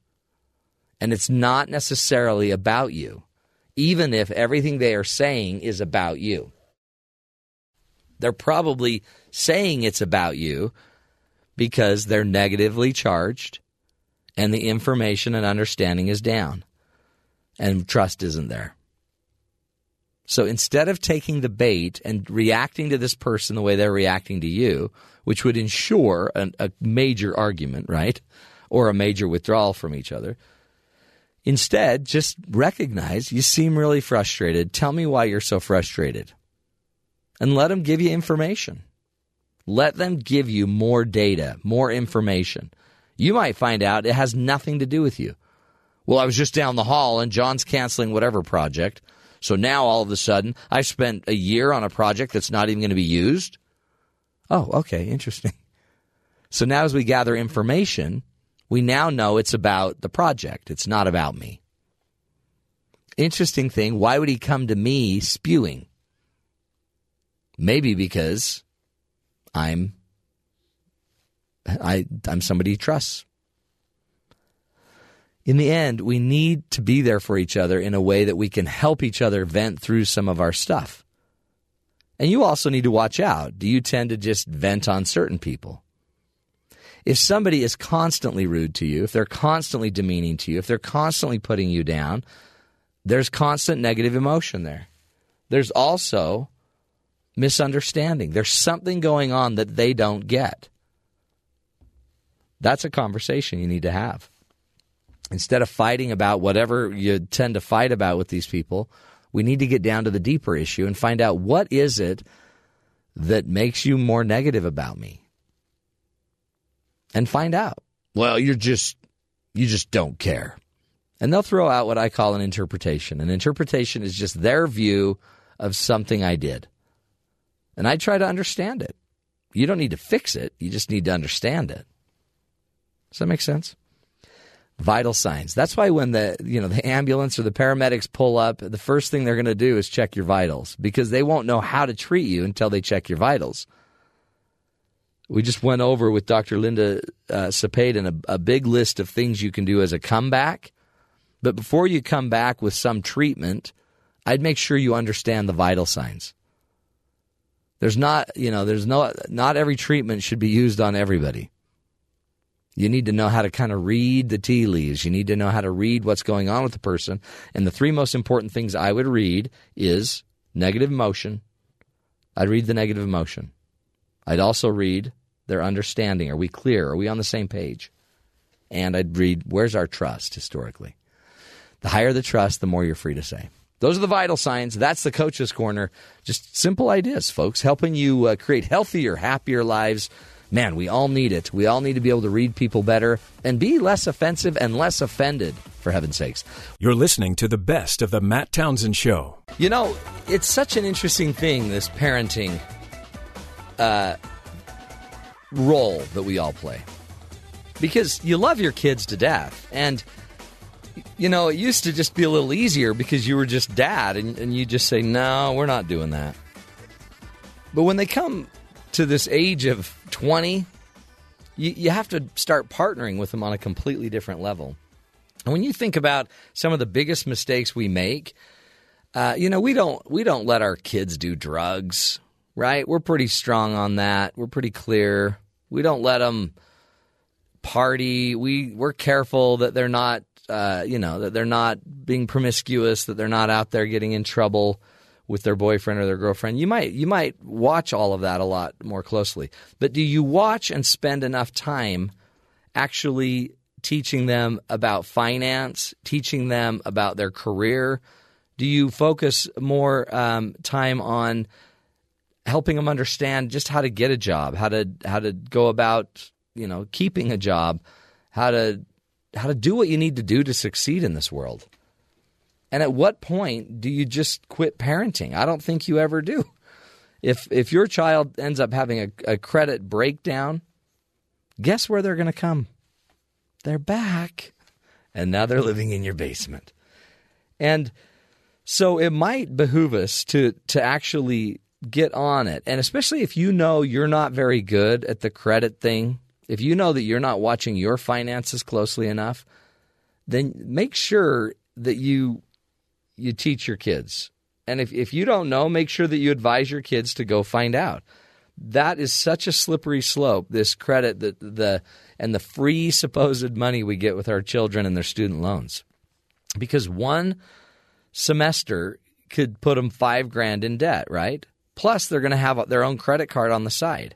And it's not necessarily about you, even if everything they are saying is about you. They're probably saying it's about you because they're negatively charged and the information and understanding is down and trust isn't there. So instead of taking the bait and reacting to this person the way they're reacting to you, which would ensure an, a major argument, right? Or a major withdrawal from each other, instead just recognize you seem really frustrated. Tell me why you're so frustrated. And let them give you information. Let them give you more data, more information. You might find out it has nothing to do with you. Well, I was just down the hall and John's canceling whatever project. So now all of a sudden, I spent a year on a project that's not even going to be used. Oh, okay, interesting. [laughs] So now as we gather information, we now know it's about the project. It's not about me. Interesting thing, why would he come to me spewing? Maybe because I'm I I'm somebody he trusts in the end, we need to be there for each other in a way that we can help each other vent through some of our stuff. And you also need to watch out. Do you tend to just vent on certain people? If somebody is constantly rude to you, if they're constantly demeaning to you, if they're constantly putting you down, there's constant negative emotion there. There's also misunderstanding. There's something going on that they don't get. That's a conversation you need to have instead of fighting about whatever you tend to fight about with these people, We need to get down to the deeper issue and find out what is it that makes you more negative about me. And find out. Well, you're just you just don't care. And they'll throw out what I call an interpretation. An interpretation is just their view of something I did. And I try to understand it. You don't need to fix it, you just need to understand it. Does that make sense? Vital signs. That's why when the you know the ambulance or the paramedics pull up, the first thing they're going to do is check your vitals because they won't know how to treat you until they check your vitals. We just went over with Dr. Linda uh, Sapadin a, a big list of things you can do as a comeback. But before you come back with some treatment, I'd make sure you understand the vital signs. There's not, you know, there's no, not every treatment should be used on everybody. You need to know how to kind of read the tea leaves. You need to know how to read what's going on with the person. And the three most important things I would read is negative emotion. I'd read the negative emotion. I'd also read their understanding. Are we clear? Are we on the same page? And I'd read where's our trust historically. The higher the trust, the more you're free to say. Those are the vital signs. That's the coach's corner. Just simple ideas, folks, helping you uh, create healthier, happier lives. Man, we all need it. We all need to be able to read people better and be less offensive and less offended, for heaven's sakes. You're listening to the best of the Matt Townsend Show. You know, it's such an interesting thing, this parenting uh, role that we all play. Because you love your kids to death. And, you know, it used to just be a little easier because you were just dad and, and you just say, no, we're not doing that. But when they come to this age of 20, you, you have to start partnering with them on a completely different level. And when you think about some of the biggest mistakes we make, uh, you know, we don't we don't let our kids do drugs, right? We're pretty strong on that. We're pretty clear. We don't let them party. We we're careful that they're not, uh, you know, that they're not being promiscuous, that they're not out there getting in trouble with their boyfriend or their girlfriend. You might you might watch all of that a lot more closely. But do you watch and spend enough time actually teaching them about finance, teaching them about their career? Do you focus more um, time on helping them understand just how to get a job, how to how to go about you know keeping a job, how to how to do what you need to do to succeed in this world? And at what point do you just quit parenting? I don't think you ever do. If if your child ends up having a, a credit breakdown, guess where they're going to come? They're back, and now they're living in your basement. And so it might behoove us to to actually get on it, and especially if you know you're not very good at the credit thing, if you know that you're not watching your finances closely enough, then make sure that you you teach your kids. And if, if you don't know, make sure that you advise your kids to go find out. That is such a slippery slope, this credit that the and the free supposed money we get with our children and their student loans. Because one semester could put them five grand in debt, right? Plus, they're going to have their own credit card on the side.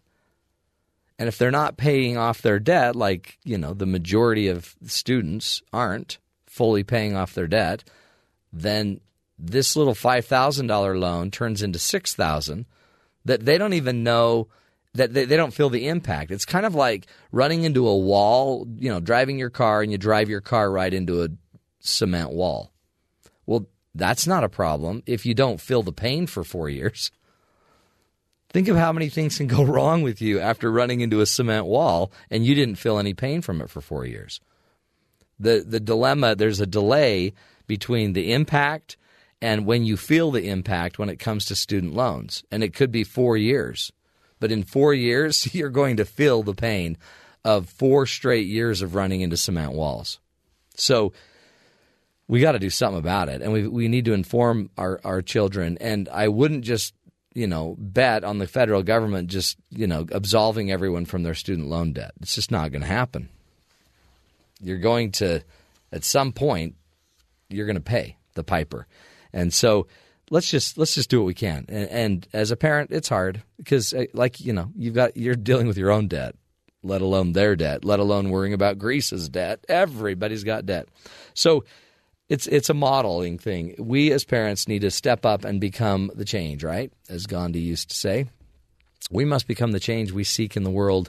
And if they're not paying off their debt, like, you know, the majority of students aren't fully paying off their debt, then this little $5,000 loan turns into 6000 that they don't even know that they, they don't feel the impact. It's kind of like running into a wall, you know, driving your car and you drive your car right into a cement wall. Well, that's not a problem if you don't feel the pain for 4 years. Think of how many things can go [laughs] wrong with you after running into a cement wall and you didn't feel any pain from it for 4 years. The the dilemma, there's a delay between the impact and when you feel the impact when it comes to student loans. And it could be four years. But in four years, [laughs] you're going to feel the pain of four straight years of running into cement walls. So we got to do something about it. And we, we need to inform our, our children. And I wouldn't just, you know, bet on the federal government just, you know, absolving everyone from their student loan debt. It's just not going to happen. You're going to, at some point, you're going to pay the piper. And so let's just let's just do what we can. And, and as a parent, it's hard because uh, like you know you've got you're dealing with your own debt, let alone their debt, let alone worrying about Greece's debt. Everybody's got debt. So it's it's a modeling thing. We as parents need to step up and become the change, right? As Gandhi used to say. We must become the change we seek in the world.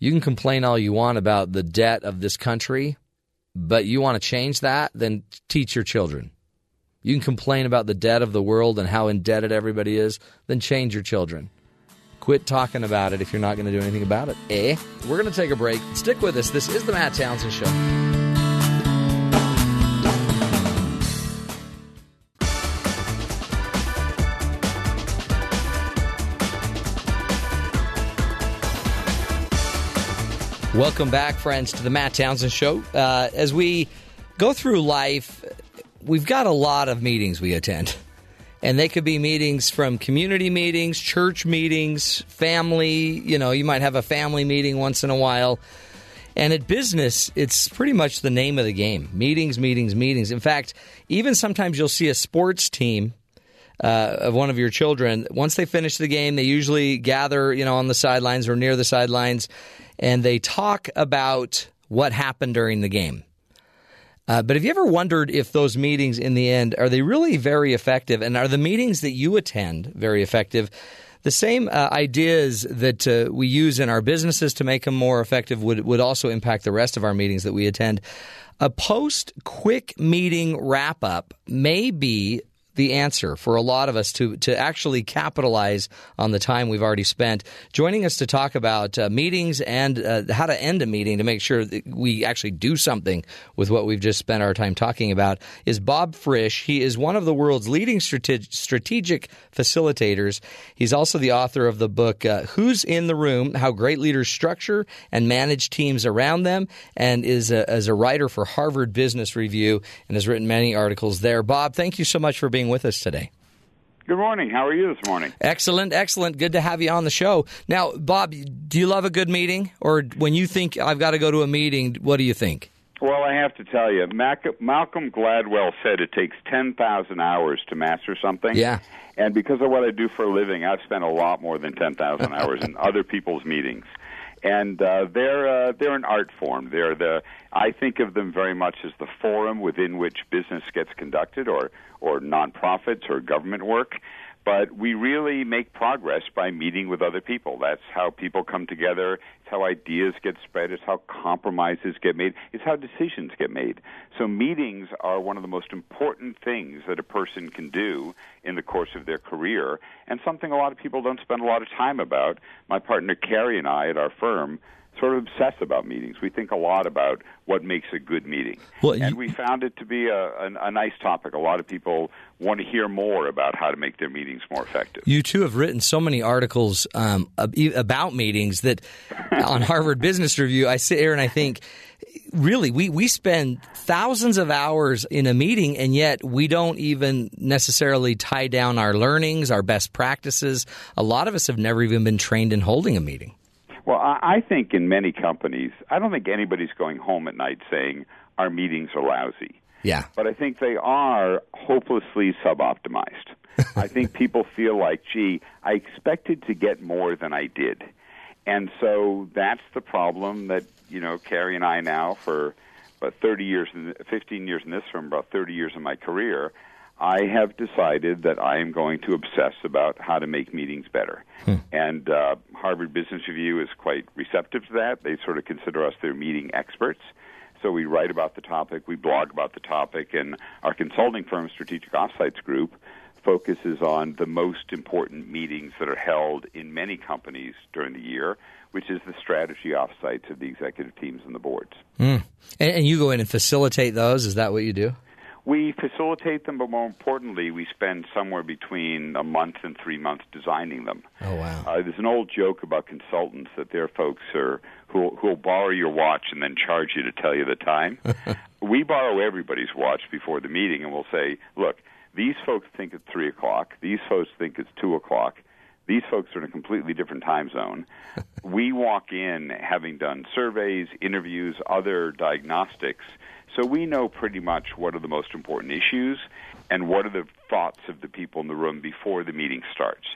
You can complain all you want about the debt of this country, but you want to change that, then teach your children. You can complain about the debt of the world and how indebted everybody is, then change your children. Quit talking about it if you're not going to do anything about it. Eh? We're going to take a break. Stick with us. This is the Matt Townsend Show. Welcome back, friends, to the Matt Townsend Show. Uh, as we go through life, we've got a lot of meetings we attend. And they could be meetings from community meetings, church meetings, family. You know, you might have a family meeting once in a while. And at business, it's pretty much the name of the game meetings, meetings, meetings. In fact, even sometimes you'll see a sports team uh, of one of your children. Once they finish the game, they usually gather, you know, on the sidelines or near the sidelines, and they talk about what happened during the game. Uh, but have you ever wondered if those meetings, in the end, are they really very effective, and are the meetings that you attend very effective? The same uh, ideas that uh, we use in our businesses to make them more effective would would also impact the rest of our meetings that we attend. A post quick meeting wrap up may be the answer for a lot of us to to actually capitalize on the time we've already spent. Joining us to talk about uh, meetings and uh, how to end a meeting to make sure that we actually do something with what we've just spent our time talking about is Bob Frisch. He is one of the world's leading strate- strategic facilitators. He's also the author of the book uh, "Who's in the Room: How Great Leaders Structure and Manage Teams Around Them," and is a, as a writer for Harvard Business Review and has written many articles there. Bob, thank you so much for being with us today. Good morning. How are you this morning? Excellent, excellent. Good to have you on the show. Now, Bob, do you love a good meeting? Or when you think I've got to go to a meeting, what do you think? Well, I have to tell you, Mac- Malcolm Gladwell said it takes 10,000 hours to master something. Yeah. And because of what I do for a living, I've spent a lot more than 10,000 hours in [laughs] other people's meetings. And uh, they're uh, they're an art form. They're the I think of them very much as the forum within which business gets conducted, or or nonprofits or government work. But we really make progress by meeting with other people. That's how people come together. It's how ideas get spread. It's how compromises get made. It's how decisions get made. So meetings are one of the most important things that a person can do in the course of their career, and something a lot of people don't spend a lot of time about. My partner Cary and I at our firm sort of obsess about meetings. We think a lot about what makes a good meeting. Well, and you- we found it to be a, a, a nice topic. A lot of people want to hear more about how to make their meetings more effective. You two have written so many articles um, about meetings that [laughs] on Harvard Business Review, I sit here and I think, really, we, we spend thousands of hours in a meeting, and yet we don't even necessarily tie down our learnings, our best practices. A lot of us have never even been trained in holding a meeting. Well, I, I think in many companies, I don't think anybody's going home at night saying our meetings are lousy. Yeah. But I think they are hopelessly suboptimized. I think [laughs] people feel like, gee, I expected to get more than I did. And so that's the problem that, you know, Cary and I now for about 30 years, in, 15 years in this firm, about 30 years in my career, I have decided that I am going to obsess about how to make meetings better. And uh, Harvard Business Review is quite receptive to that. They sort of consider us their meeting experts. So we write about the topic, we blog about the topic, and our consulting firm, Strategic Offsites Group, focuses on the most important meetings that are held in many companies during the year, which is the strategy offsites of the executive teams and the boards. And, and you go in and facilitate those. Is that what you do? We facilitate them, but more importantly, we spend somewhere between a month and three months designing them. Oh, wow. Uh, there's an old joke about consultants that their folks are who who'll borrow your watch and then charge you to tell you the time. [laughs] we borrow everybody's watch before the meeting, and we'll say, "Look, these folks think it's three o'clock. These folks think it's two o'clock. These folks are in a completely different time zone. [laughs] we walk in having done surveys, interviews, other diagnostics, so we know pretty much what are the most important issues and what are the thoughts of the people in the room before the meeting starts.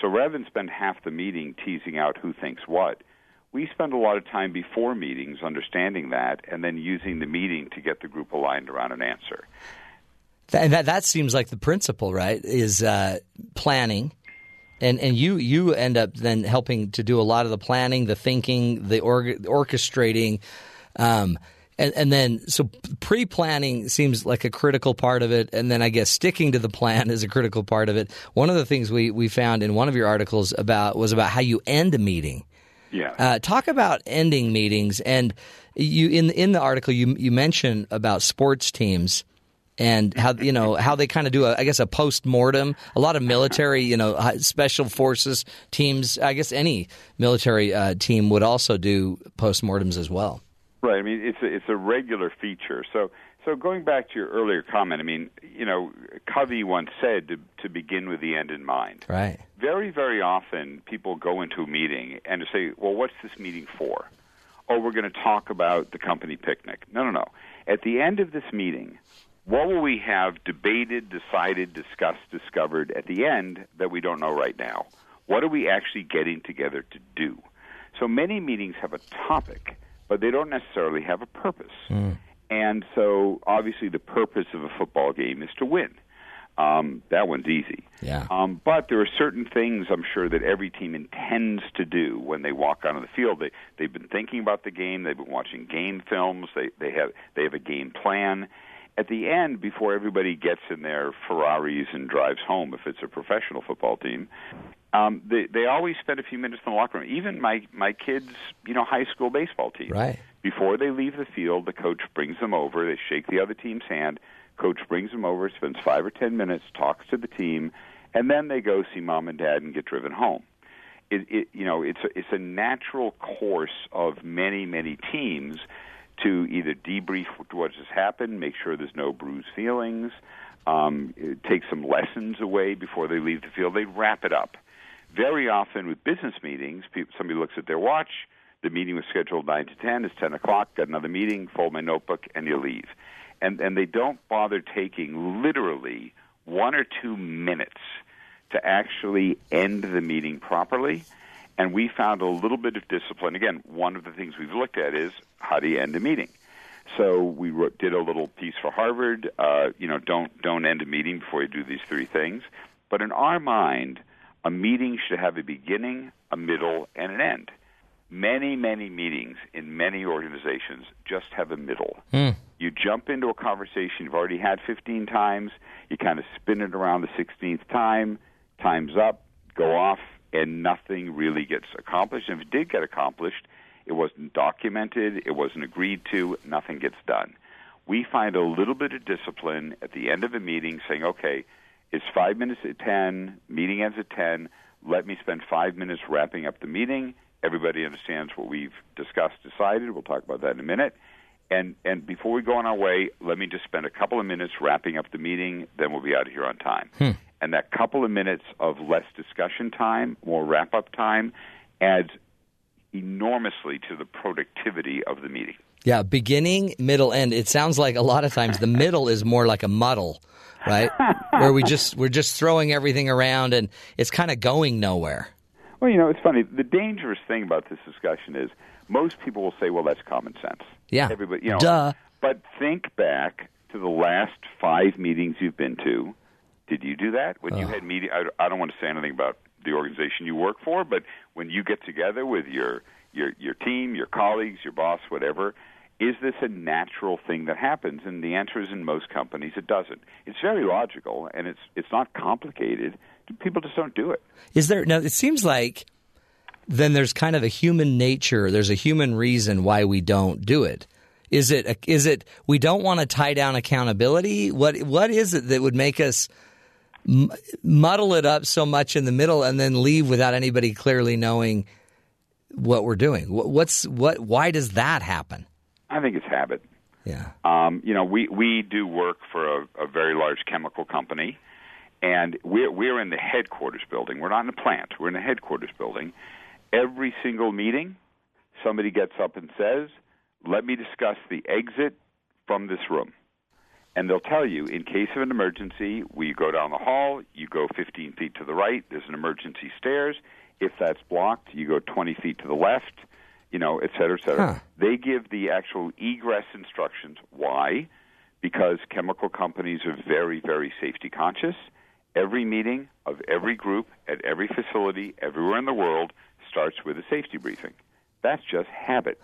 So rather than spend half the meeting teasing out who thinks what, we spend a lot of time before meetings understanding that and then using the meeting to get the group aligned around an answer. And that that seems like the principle, right? Is uh, planning, and and you you end up then helping to do a lot of the planning, the thinking, the org- orchestrating, um, and and then so pre planning seems like a critical part of it, and then I guess sticking to the plan [laughs] is a critical part of it. One of the things we we found in one of your articles about was about how you end a meeting. Yeah. Uh, talk about ending meetings, and you in in the article you you mention about sports teams and how you know [laughs] how they kind of do a I guess a post mortem. A lot of military, you know, special forces teams. I guess any military uh, team would also do post mortems as well. Right. I mean, it's a, it's a regular feature. So so going back to your earlier comment, I mean, you know, Covey once said to to begin with the end in mind. Right. Very very often people go into a meeting and to say, well, what's this meeting for? Oh, we're going to talk about the company picnic. No, no, no. At the end of this meeting, what will we have debated, decided, discussed, discovered at the end that we don't know right now? What are we actually getting together to do? So many meetings have a topic, but they don't necessarily have a purpose. And so, obviously, the purpose of a football game is to win. Um, that one's easy. Yeah. Um, but there are certain things I'm sure that every team intends to do when they walk onto the field. They they've been thinking about the game. They've been watching game films. They they have they have a game plan. At the end, before everybody gets in their Ferraris and drives home, if it's a professional football team, um, they they always spend a few minutes in the locker room. Even my my kids, you know, high school baseball team. Right. Before they leave the field, the coach brings them over. They shake the other team's hand. Coach brings them over, spends five or ten minutes, talks to the team, and then they go see mom and dad and get driven home. It, it you know, it's a, it's a natural course of many many teams to either debrief what has happened, make sure there's no bruised feelings, um, take some lessons away before they leave the field. They wrap it up. Very often with business meetings, somebody looks at their watch. The meeting was scheduled nine to ten. It's ten o'clock. Got another meeting. Fold my notebook and you leave. And and they don't bother taking literally one or two minutes to actually end the meeting properly. And we found a little bit of discipline. Again, one of the things we've looked at is how do you end a meeting. So we wrote, did a little piece for Harvard. Uh, you know, don't don't end a meeting before you do these three things. But in our mind, a meeting should have a beginning, a middle, and an end. Many, many meetings in many organizations just have a middle. You jump into a conversation you've already had 15 times, you kind of spin it around the 16th time, time's up, go off, and nothing really gets accomplished. And if it did get accomplished, it wasn't documented, it wasn't agreed to, nothing gets done. We find a little bit of discipline at the end of a meeting saying, okay, it's five minutes at 10, meeting ends at 10, let me spend five minutes wrapping up the meeting. Everybody understands what we've discussed, decided. We'll talk about that in a minute. And and before we go on our way, let me just spend a couple of minutes wrapping up the meeting. Then we'll be out of here on time. Hmm. And that couple of minutes of less discussion time, more wrap up time, adds enormously to the productivity of the meeting. Yeah, beginning, middle, end. It sounds like a lot of times the middle is more like a muddle, right? [laughs] Where we just we're just throwing everything around and it's kind of going nowhere. Well, you know, it's funny. The dangerous thing about this discussion is most people will say, "Well, that's common sense." Yeah. Everybody, you know. Duh. But think back to the last five meetings you've been to. Did you do that when you had meeting? I, I don't want to say anything about the organization you work for, but when you get together with your your your team, your colleagues, your boss, whatever, is this a natural thing that happens? And the answer is in most companies it doesn't. It's very logical and it's it's not complicated. People just don't do it. Is there now? It seems like then there's kind of a human nature. There's a human reason why we don't do it. Is it is it we don't want to tie down accountability? What what is it that would make us m- muddle it up so much in the middle and then leave without anybody clearly knowing what we're doing? What's what? Why does that happen? I think it's habit. Yeah. Um, you know, we we do work for a, a very large chemical company, and we're we're in the headquarters building. We're not in the plant. We're in the headquarters building. Every single meeting, somebody gets up and says, "Let me discuss the exit from this room." And they'll tell you, in case of an emergency, we go down the hall, you go 15 feet to the right, there's an emergency stairs. If that's blocked, you go 20 feet to the left, you know, et cetera, et cetera. Huh. They give the actual egress instructions. Why? because chemical companies are very, very safety conscious. Every meeting of every group at every facility everywhere in the world starts with a safety briefing. That's just habit.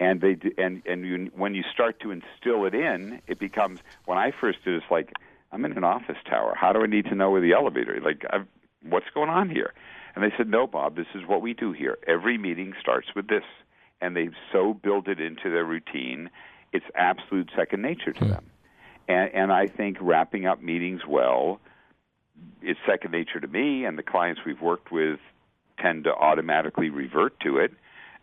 And they do, and and you, when you start to instill it in, it becomes. When I first did, it, it's like I'm in an office tower. How do I need to know where the elevator? Like, I've, what's going on here? And they said, No, Bob, this is what we do here. Every meeting starts with this, and they've so built it into their routine. It's absolute second nature to hmm. them. And, and I think wrapping up meetings well is second nature to me, and the clients we've worked with tend to automatically revert to it.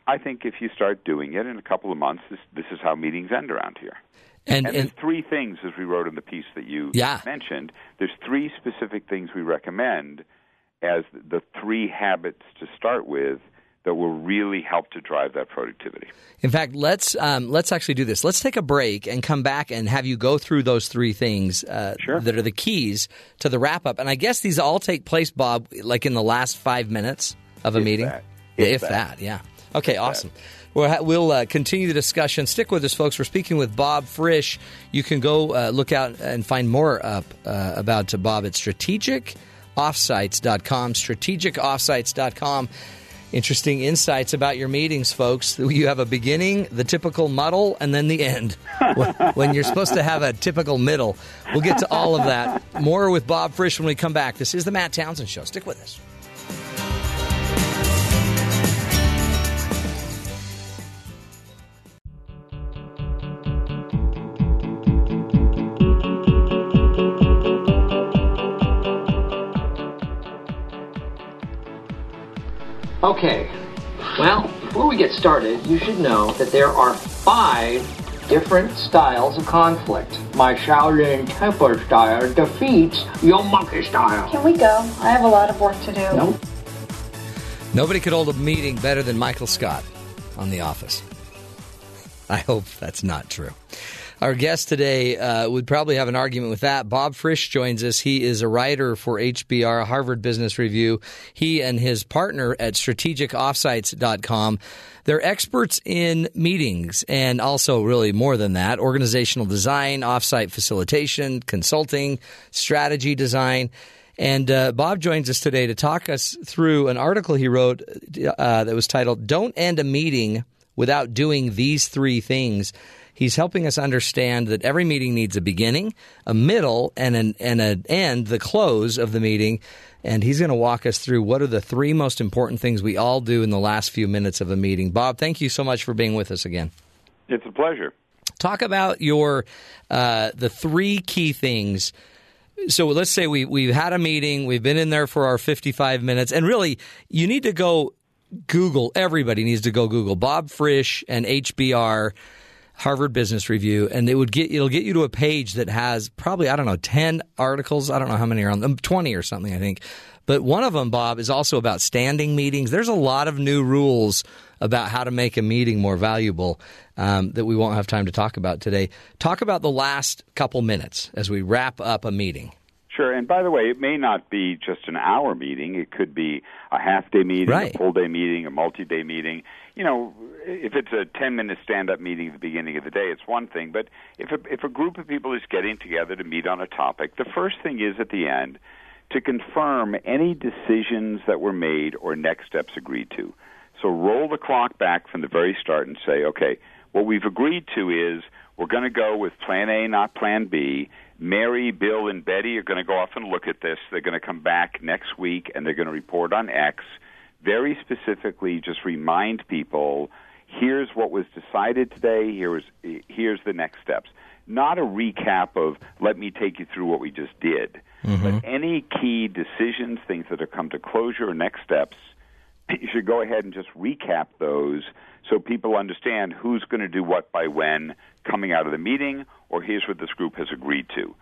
I think if you start doing it in a couple of months, this, this is how meetings end around here. And, And, and there's three things, as we wrote in the piece that you Yeah. mentioned. There's three specific things we recommend as the three habits to start with that will really help to drive that productivity. in fact, let's um, let's actually do this. Let's take a break and come back and have you go through those three things uh, Sure. that are the keys to the wrap up. And I guess these all take place, Bob, like in the last five minutes of a If meeting. that. If if that. that. yeah. Okay, awesome. We'll, we'll uh, continue the discussion. Stick with us, folks. We're speaking with Bob Frisch. You can go uh, look out and find more up uh, about uh, Bob at strategicoffsites.com. Strategicoffsites.com. Interesting insights about your meetings, folks. You have a beginning, the typical muddle, and then the end [laughs] when you're supposed to have a typical middle. We'll get to all of that. More with Bob Frisch when we come back. This is the Matt Townsend Show. Stick with us. Okay, well, before we get started, you should know that there are five different styles of conflict. My Shaolin temper style defeats your monkey style. Can we go? I have a lot of work to do. Nope. Nobody could hold a meeting better than Michael Scott on The Office. I hope that's not true. Our guest today uh, would probably have an argument with that. Bob Frisch joins us. He is a writer for HBR, Harvard Business Review. He and his partner at strategicoffsites.com. They're experts in meetings and also, really more than that, organizational design, offsite facilitation, consulting, strategy design. And uh, Bob joins us today to talk us through an article he wrote uh, that was titled Don't End a Meeting Without Doing These Three Things. He's helping us understand that every meeting needs a beginning, a middle, and an, and an end, the close of the meeting. And he's going to walk us through what are the three most important things we all do in the last few minutes of a meeting. Bob, thank you so much for being with us again. It's a pleasure. Talk about your uh, the three key things so let's say we we've had a meeting, we've been in there for our 55 minutes, and really you need to go Google. Everybody needs to go Google Bob Frisch and HBR. Harvard Business Review, and it would get it'll get you to a page that has probably I don't know ten articles. I don't know how many are on them, twenty or something I think. But one of them, Bob, is also about standing meetings. There's a lot of new rules about how to make a meeting more valuable um, that we won't have time to talk about today. Talk about the last couple minutes as we wrap up a meeting. Sure. And by the way, it may not be just an hour meeting. It could be a half day meeting, Right. a full day meeting, a multi day meeting. You know, if it's a 10 minute stand up meeting at the beginning of the day, it's one thing. But if a, if a group of people is getting together to meet on a topic, the first thing is at the end to confirm any decisions that were made or next steps agreed to. So roll the clock back from the very start and say, okay, what we've agreed to is we're going to go with plan A, not plan B. Mary, Bill, and Betty are going to go off and look at this. They're going to come back next week and they're going to report on X. Very specifically, just remind people here's what was decided today, here's, here's the next steps. Not a recap of let me take you through what we just did, mm-hmm. but any key decisions, things that have come to closure or next steps, [laughs] you should go ahead and just recap those so people understand who's going to do what by when coming out of the meeting, or here's what this group has agreed to.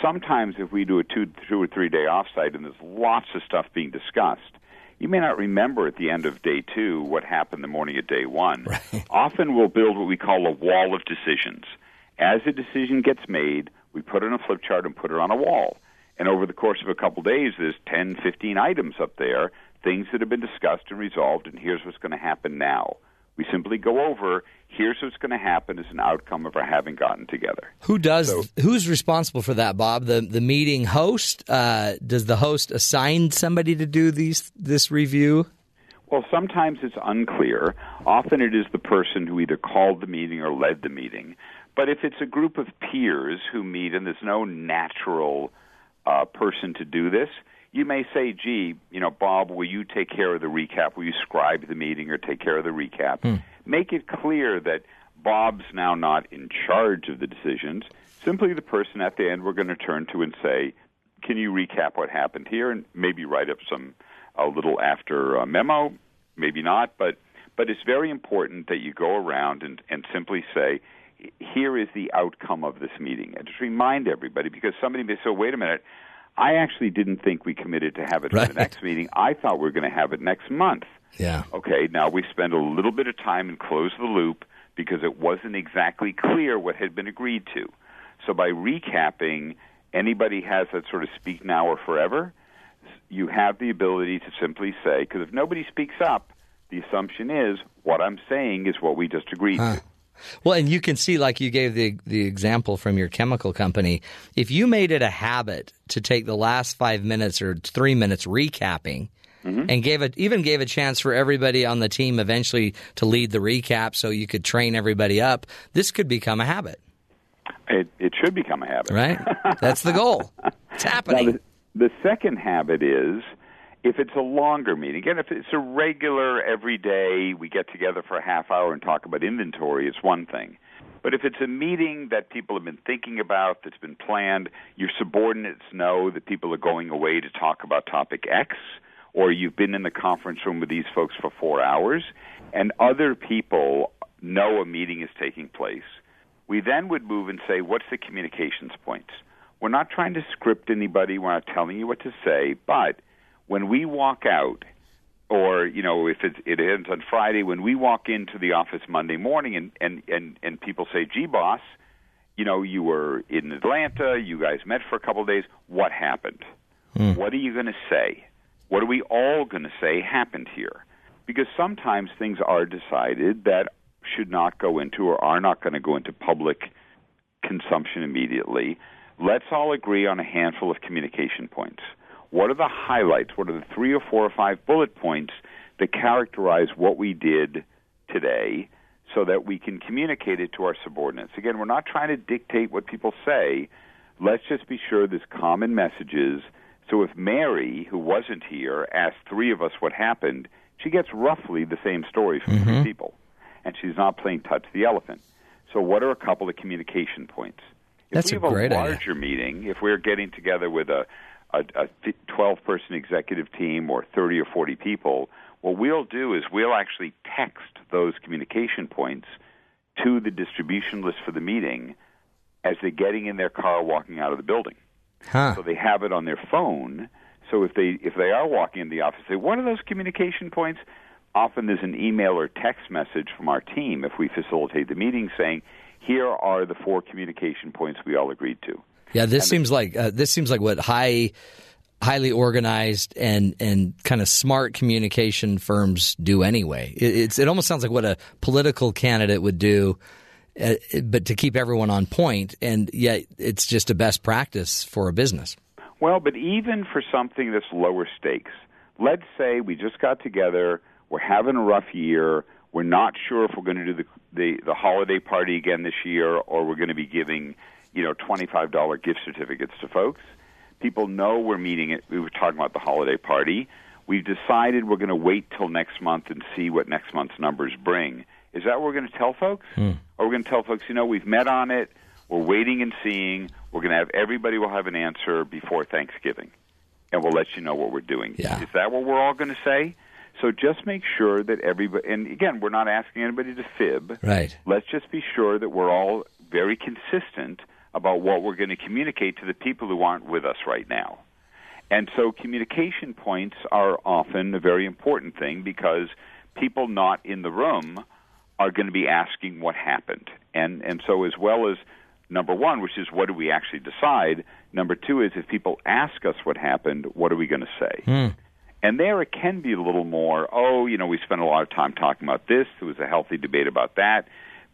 Sometimes, if we do a two, two or three day offsite and there's lots of stuff being discussed, you may not remember at the end of day two what happened the morning of day one. [laughs] Often we'll build what we call a wall of decisions. As a decision gets made, we put it on a flip chart and put it on a wall. And over the course of a couple days, there's 10, 15 items up there, things that have been discussed and resolved, and here's what's going to happen now. We simply go over here's what's going to happen as an outcome of our having gotten together. Who does? who's responsible for that, Bob? The the meeting host. Uh, does the host assign somebody to do these this review? Well, sometimes it's unclear. Often it is the person who either called the meeting or led the meeting. But if it's a group of peers who meet and there's no natural uh, person to do this, you may say, gee, you know, Bob, will you take care of the recap? Will you scribe the meeting or take care of the recap? Hmm. Make it clear that Bob's now not in charge of the decisions. Simply the person at the end we're going to turn to and say, can you recap what happened here? And maybe write up some a little after uh, memo, maybe not, but but it's very important that you go around and, and simply say, here is the outcome of this meeting, and just remind everybody because somebody may say, wait a minute, I actually didn't think we committed to have it Right. for the next meeting. I thought we were going to have it next month. Yeah. Okay, now we spend a little bit of time and close the loop because it wasn't exactly clear what had been agreed to. So by recapping, anybody has that sort of speak now or forever. You have the ability to simply say, because if nobody speaks up, the assumption is what I'm saying is what we just agreed to. Well, and you can see, like you gave the the example from your chemical company, if you made it a habit to take the last five minutes or three minutes recapping, mm-hmm. and gave it even gave a chance for everybody on the team eventually to lead the recap, so you could train everybody up. This could become a habit, It, it should become a habit. right? That's the goal. It's [laughs] happening. Now, the, the second habit is if it's a longer meeting, again, if it's a regular, every day, we get together for a half hour and talk about inventory, it's one thing. But if it's a meeting that people have been thinking about, that's been planned, your subordinates know that people are going away to talk about topic X, or you've been in the conference room with these folks for four hours, and other people know a meeting is taking place, we then would move and say, what's the communications points? We're not trying to script anybody, we're not telling you what to say, but when we walk out, or you know, if it, it ends on Friday, when we walk into the office Monday morning, and and and and people say, "Gee, boss, you know, you were in Atlanta, you guys met for a couple of days. What happened? Hmm. What are you going to say? What are we all going to say happened here?" Because sometimes things are decided that should not go into or are not going to go into public consumption immediately. Let's all agree on a handful of communication points. What are the highlights? What are the three or four or five bullet points that characterize what we did today so that we can communicate it to our subordinates? Again, we're not trying to dictate what people say. Let's just be sure there's common messages. So if Mary, who wasn't here, asked three of us what happened, she gets roughly the same story from three mm-hmm. people. And she's not playing touch the elephant. So what are a couple of communication points? If That's we a have a idea. larger meeting, if we're getting together with a a, a 12 person executive team or 30 or 40 people, what we'll do is we'll actually text those communication points to the distribution list for the meeting as they're getting in their car walking out of the building. Huh. So they have it on their phone. So if they if they are walking in the office, say, "What are those communication points?" Often there's an email or text message from our team if we facilitate the meeting saying, "Here are the four communication points we all agreed to." Yeah, this seems like uh, this seems like what high, highly organized and and kind of smart communication firms do anyway. It, it's it almost sounds like what a political candidate would do, uh, but to keep everyone on point, and yet it's just a best practice for a business. Well, but even for something that's lower stakes, let's say we just got together, we're having a rough year, we're not sure if we're going to do the, the the holiday party again this year, or we're going to be giving, you know, twenty five dollar gift certificates to folks. People know we're meeting it. We were talking about the holiday party. We've decided we're going to wait till next month and see what next month's numbers bring. Is that what we're going to tell folks? Hmm. Or we're going to tell folks, you know, we've met on it. We're waiting and seeing. We're going to have everybody will have an answer before Thanksgiving, and we'll let you know what we're doing. Yeah. Is that what we're all going to say? So just make sure that everybody. And again, we're not asking anybody to fib. Right. Let's just be sure that we're all very consistent about what we're going to communicate to the people who aren't with us right now. And so communication points are often a very important thing because people not in the room are going to be asking what happened. And and so as well as number 1, which is what do we actually decide, number 2 is if people ask us what happened, what are we going to say? Hmm. And there it can be a little more, oh, you know, we spent a lot of time talking about this. There was a healthy debate about that.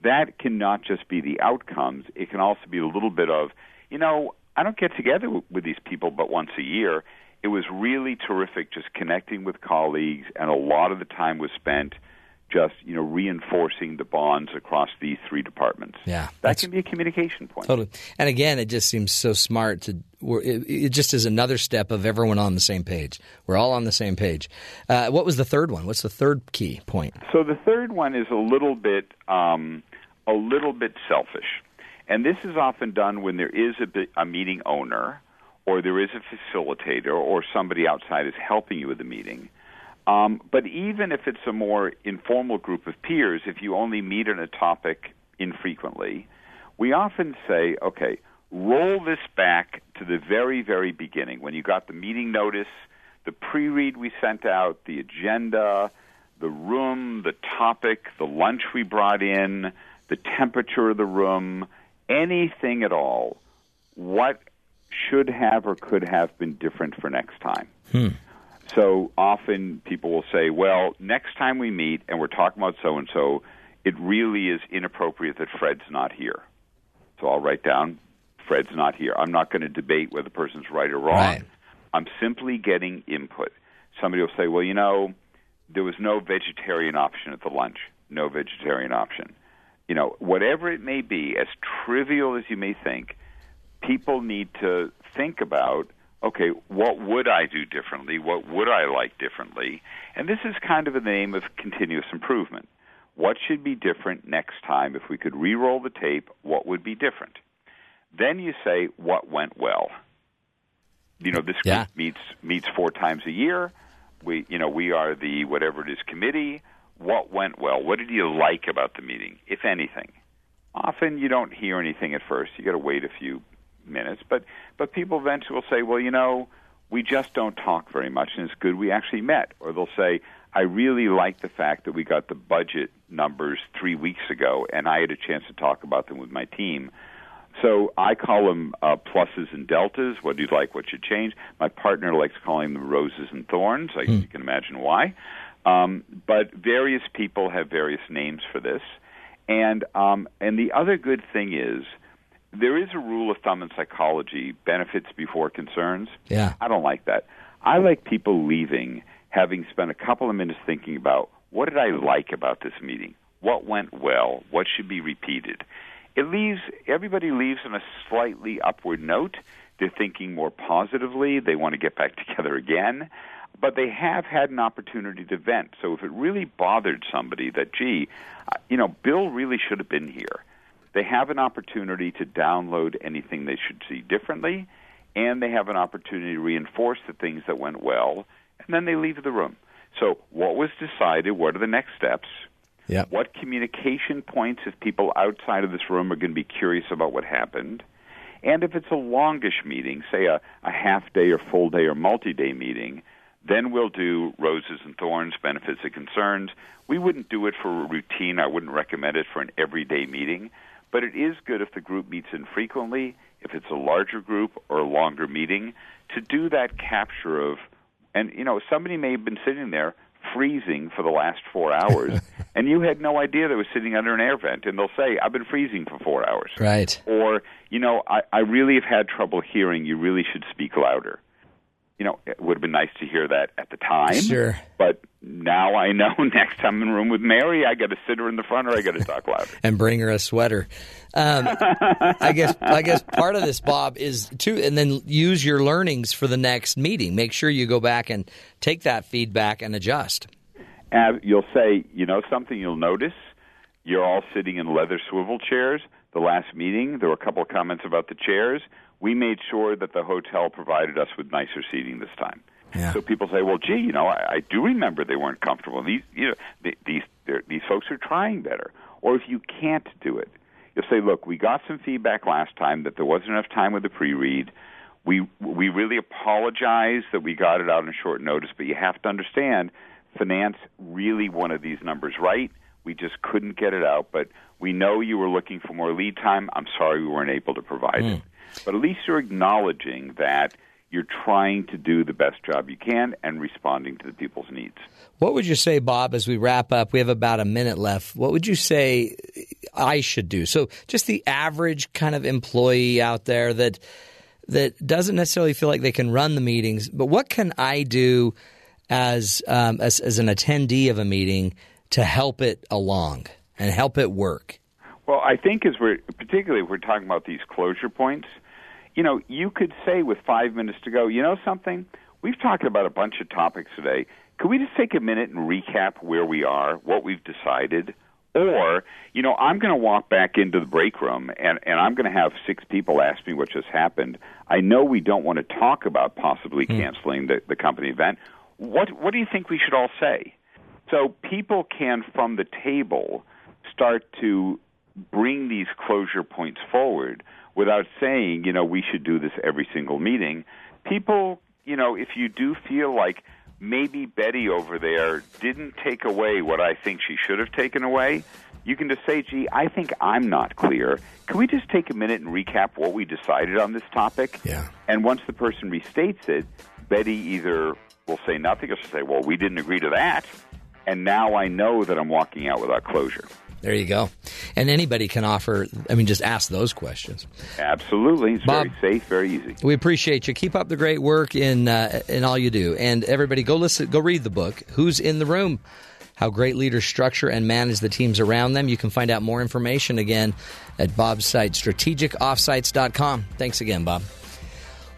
That can not just be the outcomes, it can also be a little bit of, you know, I don't get together with, with these people but once a year. It was really terrific just connecting with colleagues, and a lot of the time was spent just you know reinforcing the bonds across these three departments. Yeah, that can be a communication point. Totally. And again, it just seems so smart to. It, it just is another step of everyone on the same page. We're all on the same page. Uh, what was the third one? What's the third key point? So the third one is a little bit um, a little bit selfish, and this is often done when there is a, a meeting owner or there is a facilitator or somebody outside is helping you with the meeting. Um, but even if it's a more informal group of peers, if you only meet on a topic infrequently, we often say, okay, roll this back to the very, very beginning. When you got the meeting notice, the pre read we sent out, the agenda, the room, the topic, the lunch we brought in, the temperature of the room, anything at all. What should have or could have been different for next time? Hmm. So often people will say, well, next time we meet and we're talking about so and so, it really is inappropriate that Fred's not here. So I'll write down, Fred's not here. I'm not going to debate whether the person's right or wrong. Right. I'm simply getting input. Somebody will say, well, you know, there was no vegetarian option at the lunch, no vegetarian option. You know, whatever it may be, as trivial as you may think, people need to think about okay, what would I do differently? What would I like differently? And this is kind of the name of continuous improvement. What should be different next time? If we could re-roll the tape, what would be different? Then you say, what went well? You know, this group Yeah. meets meets four times a year. We, you know, we are the whatever it is committee. What went well? What did you like about the meeting, if anything? Often you don't hear anything at first. You got to wait a few minutes, but but people eventually will say, well, you know, we just don't talk very much, and it's good we actually met. Or they'll say, I really like the fact that we got the budget numbers three weeks ago, and I had a chance to talk about them with my team. So I call them uh, pluses and deltas. What do you like? What should change? My partner likes calling them roses and thorns. I, You can imagine why. Um, but various people have various names for this, and um, and the other good thing is there is a rule of thumb in psychology: benefits before concerns. Yeah. I don't like that. I like people leaving having spent a couple of minutes thinking about what did I like about this meeting? What went well? What should be repeated? It leaves everybody leaves on a slightly upward note. They're thinking more positively. They want to get back [laughs] together again. But they have had an opportunity to vent. So if it really bothered somebody that, gee, uh, you know, Bill really should have been here, they have an opportunity to download anything they should see differently, and they have an opportunity to reinforce the things that went well, and then they leave the room. So, what was decided? What are the next steps? Yep. What communication points, if people outside of this room are going to be curious about what happened? And if it's a longish meeting, say a, a half day or full day or multi day meeting, then we'll do roses and thorns, benefits and concerns. We wouldn't do it for a routine. I wouldn't recommend it for an everyday meeting. But it is good if the group meets infrequently, if it's a larger group or a longer meeting, to do that capture of, and you know, somebody may have been sitting there freezing for the last four hours, [laughs] and you had no idea they were sitting under an air vent, and they'll say, I've been freezing for four hours. Right. Or, you know, I, I really have had trouble hearing, you really should speak louder. You know, it would have been nice to hear that at the time. Sure. But now I know [laughs] next time I'm in a room with Mary, I got to sit her in the front or I got to talk louder. [laughs] and bring her a sweater. Um, I guess I guess part of this, Bob, is to and then use your learnings for the next meeting. Make sure you go back and take that feedback and adjust. And you'll say, you know, something you'll notice. You're all sitting in leather swivel chairs. The last meeting, there were a couple of comments about the chairs. We made sure that the hotel provided us with nicer seating this time. Yeah. So people say, "Well, gee, you know, I, I do remember they weren't comfortable. These, you know, th- these these folks are trying better." Or if you can't do it, you'll say, "Look, we got some feedback last time that there wasn't enough time with the pre-read. We we really apologize that we got it out on short notice, but you have to understand, finance really wanted these numbers right. We just couldn't get it out, but we know you were looking for more lead time. I'm sorry we weren't able to provide it." Hmm. But at least you're acknowledging that you're trying to do the best job you can and responding to the people's needs. What would you say, Bob, as we wrap up? We have about a minute left. What would you say I should do? So, just the average kind of employee out there that that doesn't necessarily feel like they can run the meetings, but what can I do as um, as, as an attendee of a meeting to help it along and help it work? Well, I think as we're particularly if we're talking about these closure points, you know, you could say with five minutes to go, you know something? We've talked about a bunch of topics today. Could we just take a minute and recap where we are, what we've decided? Or, you know, I'm going to walk back into the break room and, and I'm going to have six people ask me what just happened. I know we don't want to talk about possibly Hmm. canceling the, the company event. What, what do you think we should all say? So people can, from the table, start to bring these closure points forward without saying, you know, we should do this every single meeting. People, you know, if you do feel like maybe Betty over there didn't take away what I think she should have taken away, you can just say, gee, I think I'm not clear. Can we just take a minute and recap what we decided on this topic? Yeah. And once the person restates it, Betty either will say nothing or she'll say, well, we didn't agree to that. And now I know that I'm walking out without closure. There you go. And anybody can offer, I mean, just ask those questions. Absolutely. It's Bob- very safe, very easy. We appreciate you. Keep up the great work in uh, in all you do, and everybody go listen, go read the book. Who's in the room? How great leaders structure and manage the teams around them. You can find out more information again at Bob's site, strategicoffsites.com. Thanks again, Bob.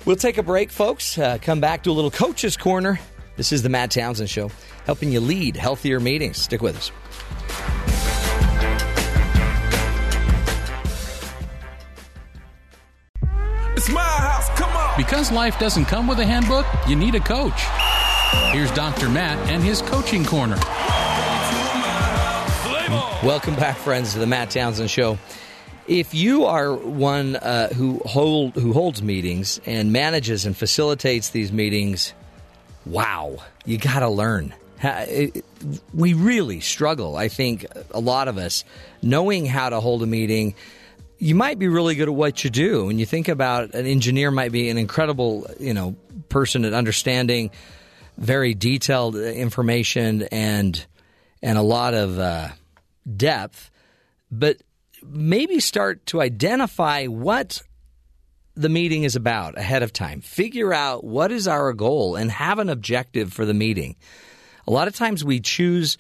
We'll take a break, folks. Uh, come back to a little coach's corner. This is the Matt Townsend Show, helping you lead healthier meetings. Stick with us. It's my house. Come on. Because life doesn't come with a handbook, you need a coach. Here's Dr. Matt and his coaching corner. Welcome back, friends, to the Matt Townsend Show. If you are one uh, who hold who holds meetings and manages and facilitates these meetings, wow, you got to learn. We really struggle. I think a lot of us knowing how to hold a meeting. You might be really good at what you do. When you think about an engineer, might be an incredible, you know, person at understanding very detailed information and and a lot of uh, depth, but maybe start to identify what the meeting is about ahead of time. Figure out what is our goal and have an objective for the meeting. A lot of times we choose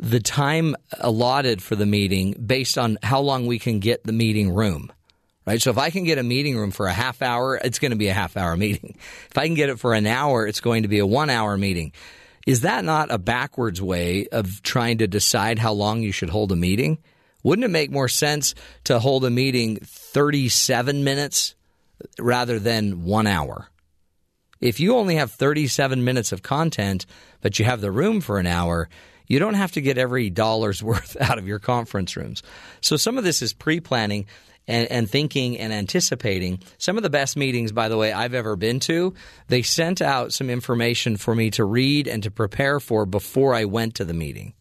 the time allotted for the meeting based on how long we can get the meeting room. Right? So if I can get a meeting room for a half hour, it's going to be a half hour meeting. [laughs] If I can get it for an hour, it's going to be a 1 hour meeting. Is that not a backwards way of trying to decide how long you should hold a meeting? Wouldn't it make more sense to hold a meeting 37 minutes rather than 1 hour? If you only have 37 minutes of content, but you have the room for an hour, you don't have to get every dollar's [laughs] worth out of your conference rooms. So some of this is pre planning and, and thinking and anticipating. Some of the best meetings, by the way, I've ever been to, they sent out some information for me to read and to prepare for before I went to the meeting.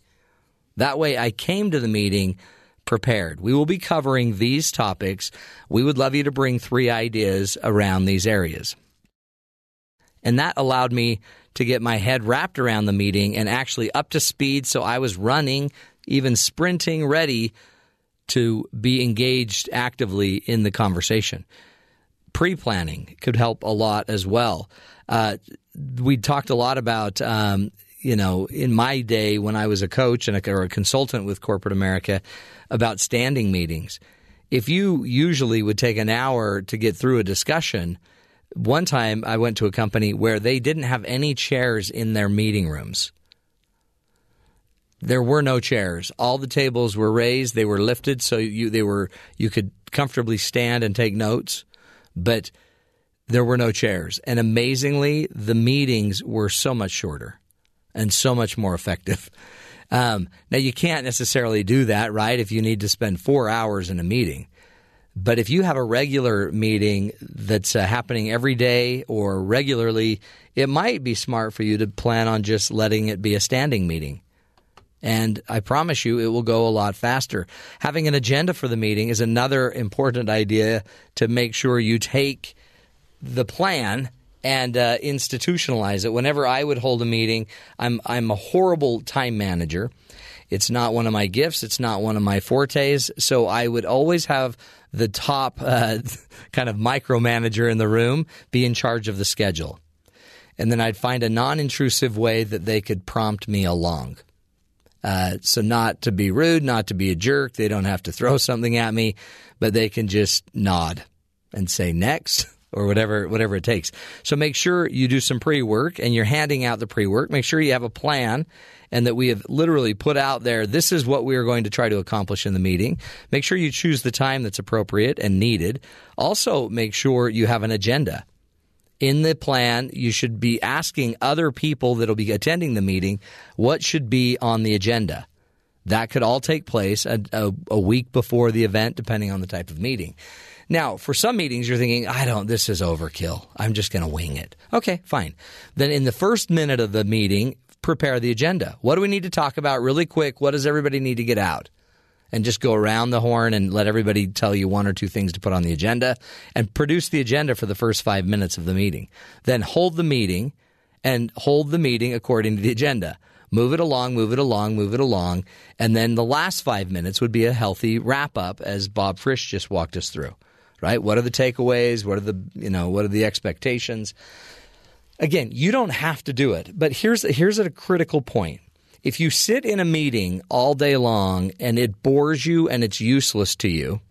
That way I came to the meeting prepared. We will be covering these topics. We would love you to bring three ideas around these areas. And that allowed me to get my head wrapped around the meeting and actually up to speed. So I was running, even sprinting, ready to be engaged actively in the conversation. Pre planning could help a lot as well. Uh, we talked a lot about, um, you know, in my day when I was a coach and a, or a consultant with corporate America, about standing meetings. If you usually would take an hour to get through a discussion, one time I went to a company where they didn't have any chairs in their meeting rooms. There were no chairs. All the tables were raised, they were lifted so you they were you could comfortably stand and take notes, but there were no chairs. And amazingly, the meetings were so much shorter and so much more effective. [laughs] Um, now, you can't necessarily do that, right? If you need to spend four hours in a meeting. But if you have a regular meeting that's uh, happening every day or regularly, it might be smart for you to plan on just letting it be a standing meeting. And I promise you, it will go a lot faster. Having an agenda for the meeting is another important idea to make sure you take the plan and uh, institutionalize it. Whenever I would hold a meeting, I'm I'm a horrible time manager. It's not one of my gifts. It's not one of my fortes. So I would always have the top uh, [laughs] kind of micromanager in the room be in charge of the schedule. And then I'd find a non intrusive way that they could prompt me along. Uh, so, not to be rude, not to be a jerk. They don't have to throw [laughs] something at me, but they can just nod and say next [laughs] or whatever whatever it takes. So make sure you do some pre-work and you're handing out the pre-work. Make sure you have a plan and that we have literally put out there this is what we are going to try to accomplish in the meeting. Make sure you choose the time that's appropriate and needed. Also make sure you have an agenda. In the plan, you should be asking other people that'll be attending the meeting what should be on the agenda. That could all take place a, a, a week before the event, depending on the type of meeting. Now, for some meetings, you're thinking, I don't, this is overkill. I'm just going to wing it. Okay, fine. Then in the first minute of the meeting, prepare the agenda. What do we need to talk about really quick? What does everybody need to get out? And just go around the horn and let everybody tell you one or two things to put on the agenda and produce the agenda for the first five minutes of the meeting. Then hold the meeting and hold the meeting according to the agenda. Move it along, move it along, move it along. And then the last five minutes would be a healthy wrap up as Bob Frisch just walked us through right? What are the takeaways? What are the you know what are the expectations? Again, you don't have to do it, but here's here's a critical point. If you sit in a meeting all day long and it bores you and it's useless to you,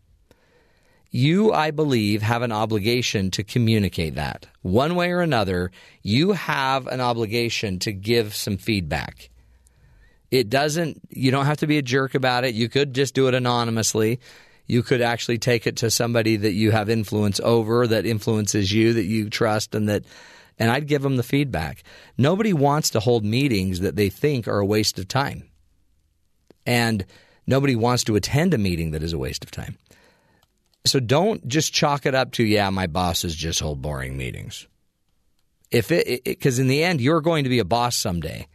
you, I believe, have an obligation to communicate that. One way or another, you have an obligation to give some feedback. It doesn't, you don't have to be a jerk about it. You could just do it anonymously you could actually take it to somebody that you have influence over, that influences you, that you trust, and that. And I'd give them the feedback. Nobody wants to hold meetings that they think are a waste of time. And nobody wants to attend a meeting that is a waste of time. So don't just chalk it up to, yeah, my bosses just hold boring meetings. If it, because in the end, you're going to be a boss someday.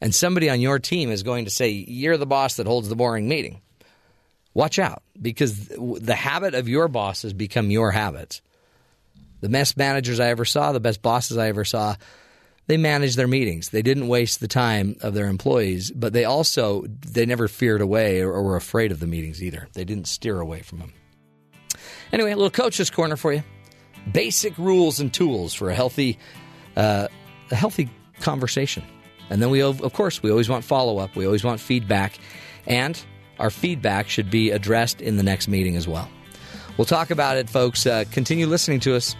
And somebody on your team is going to say, you're the boss that holds the boring meeting watch out because the habit of your bosses become your habits. The best managers I ever saw, the best bosses I ever saw, they managed their meetings. They didn't waste the time of their employees, but they also they never feared away or, or were afraid of the meetings either. They didn't steer away from them. Anyway, a little coach's corner for you. Basic rules and tools for a healthy, uh, a healthy conversation. And then we, of course, we always want follow up. We always want feedback, and our feedback should be addressed in the next meeting as well. We'll talk about it, folks. Uh, continue listening to us.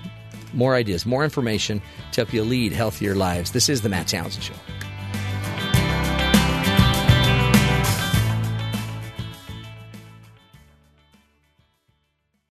More ideas, more information to help you lead healthier lives. This is the Matt Townsend Show.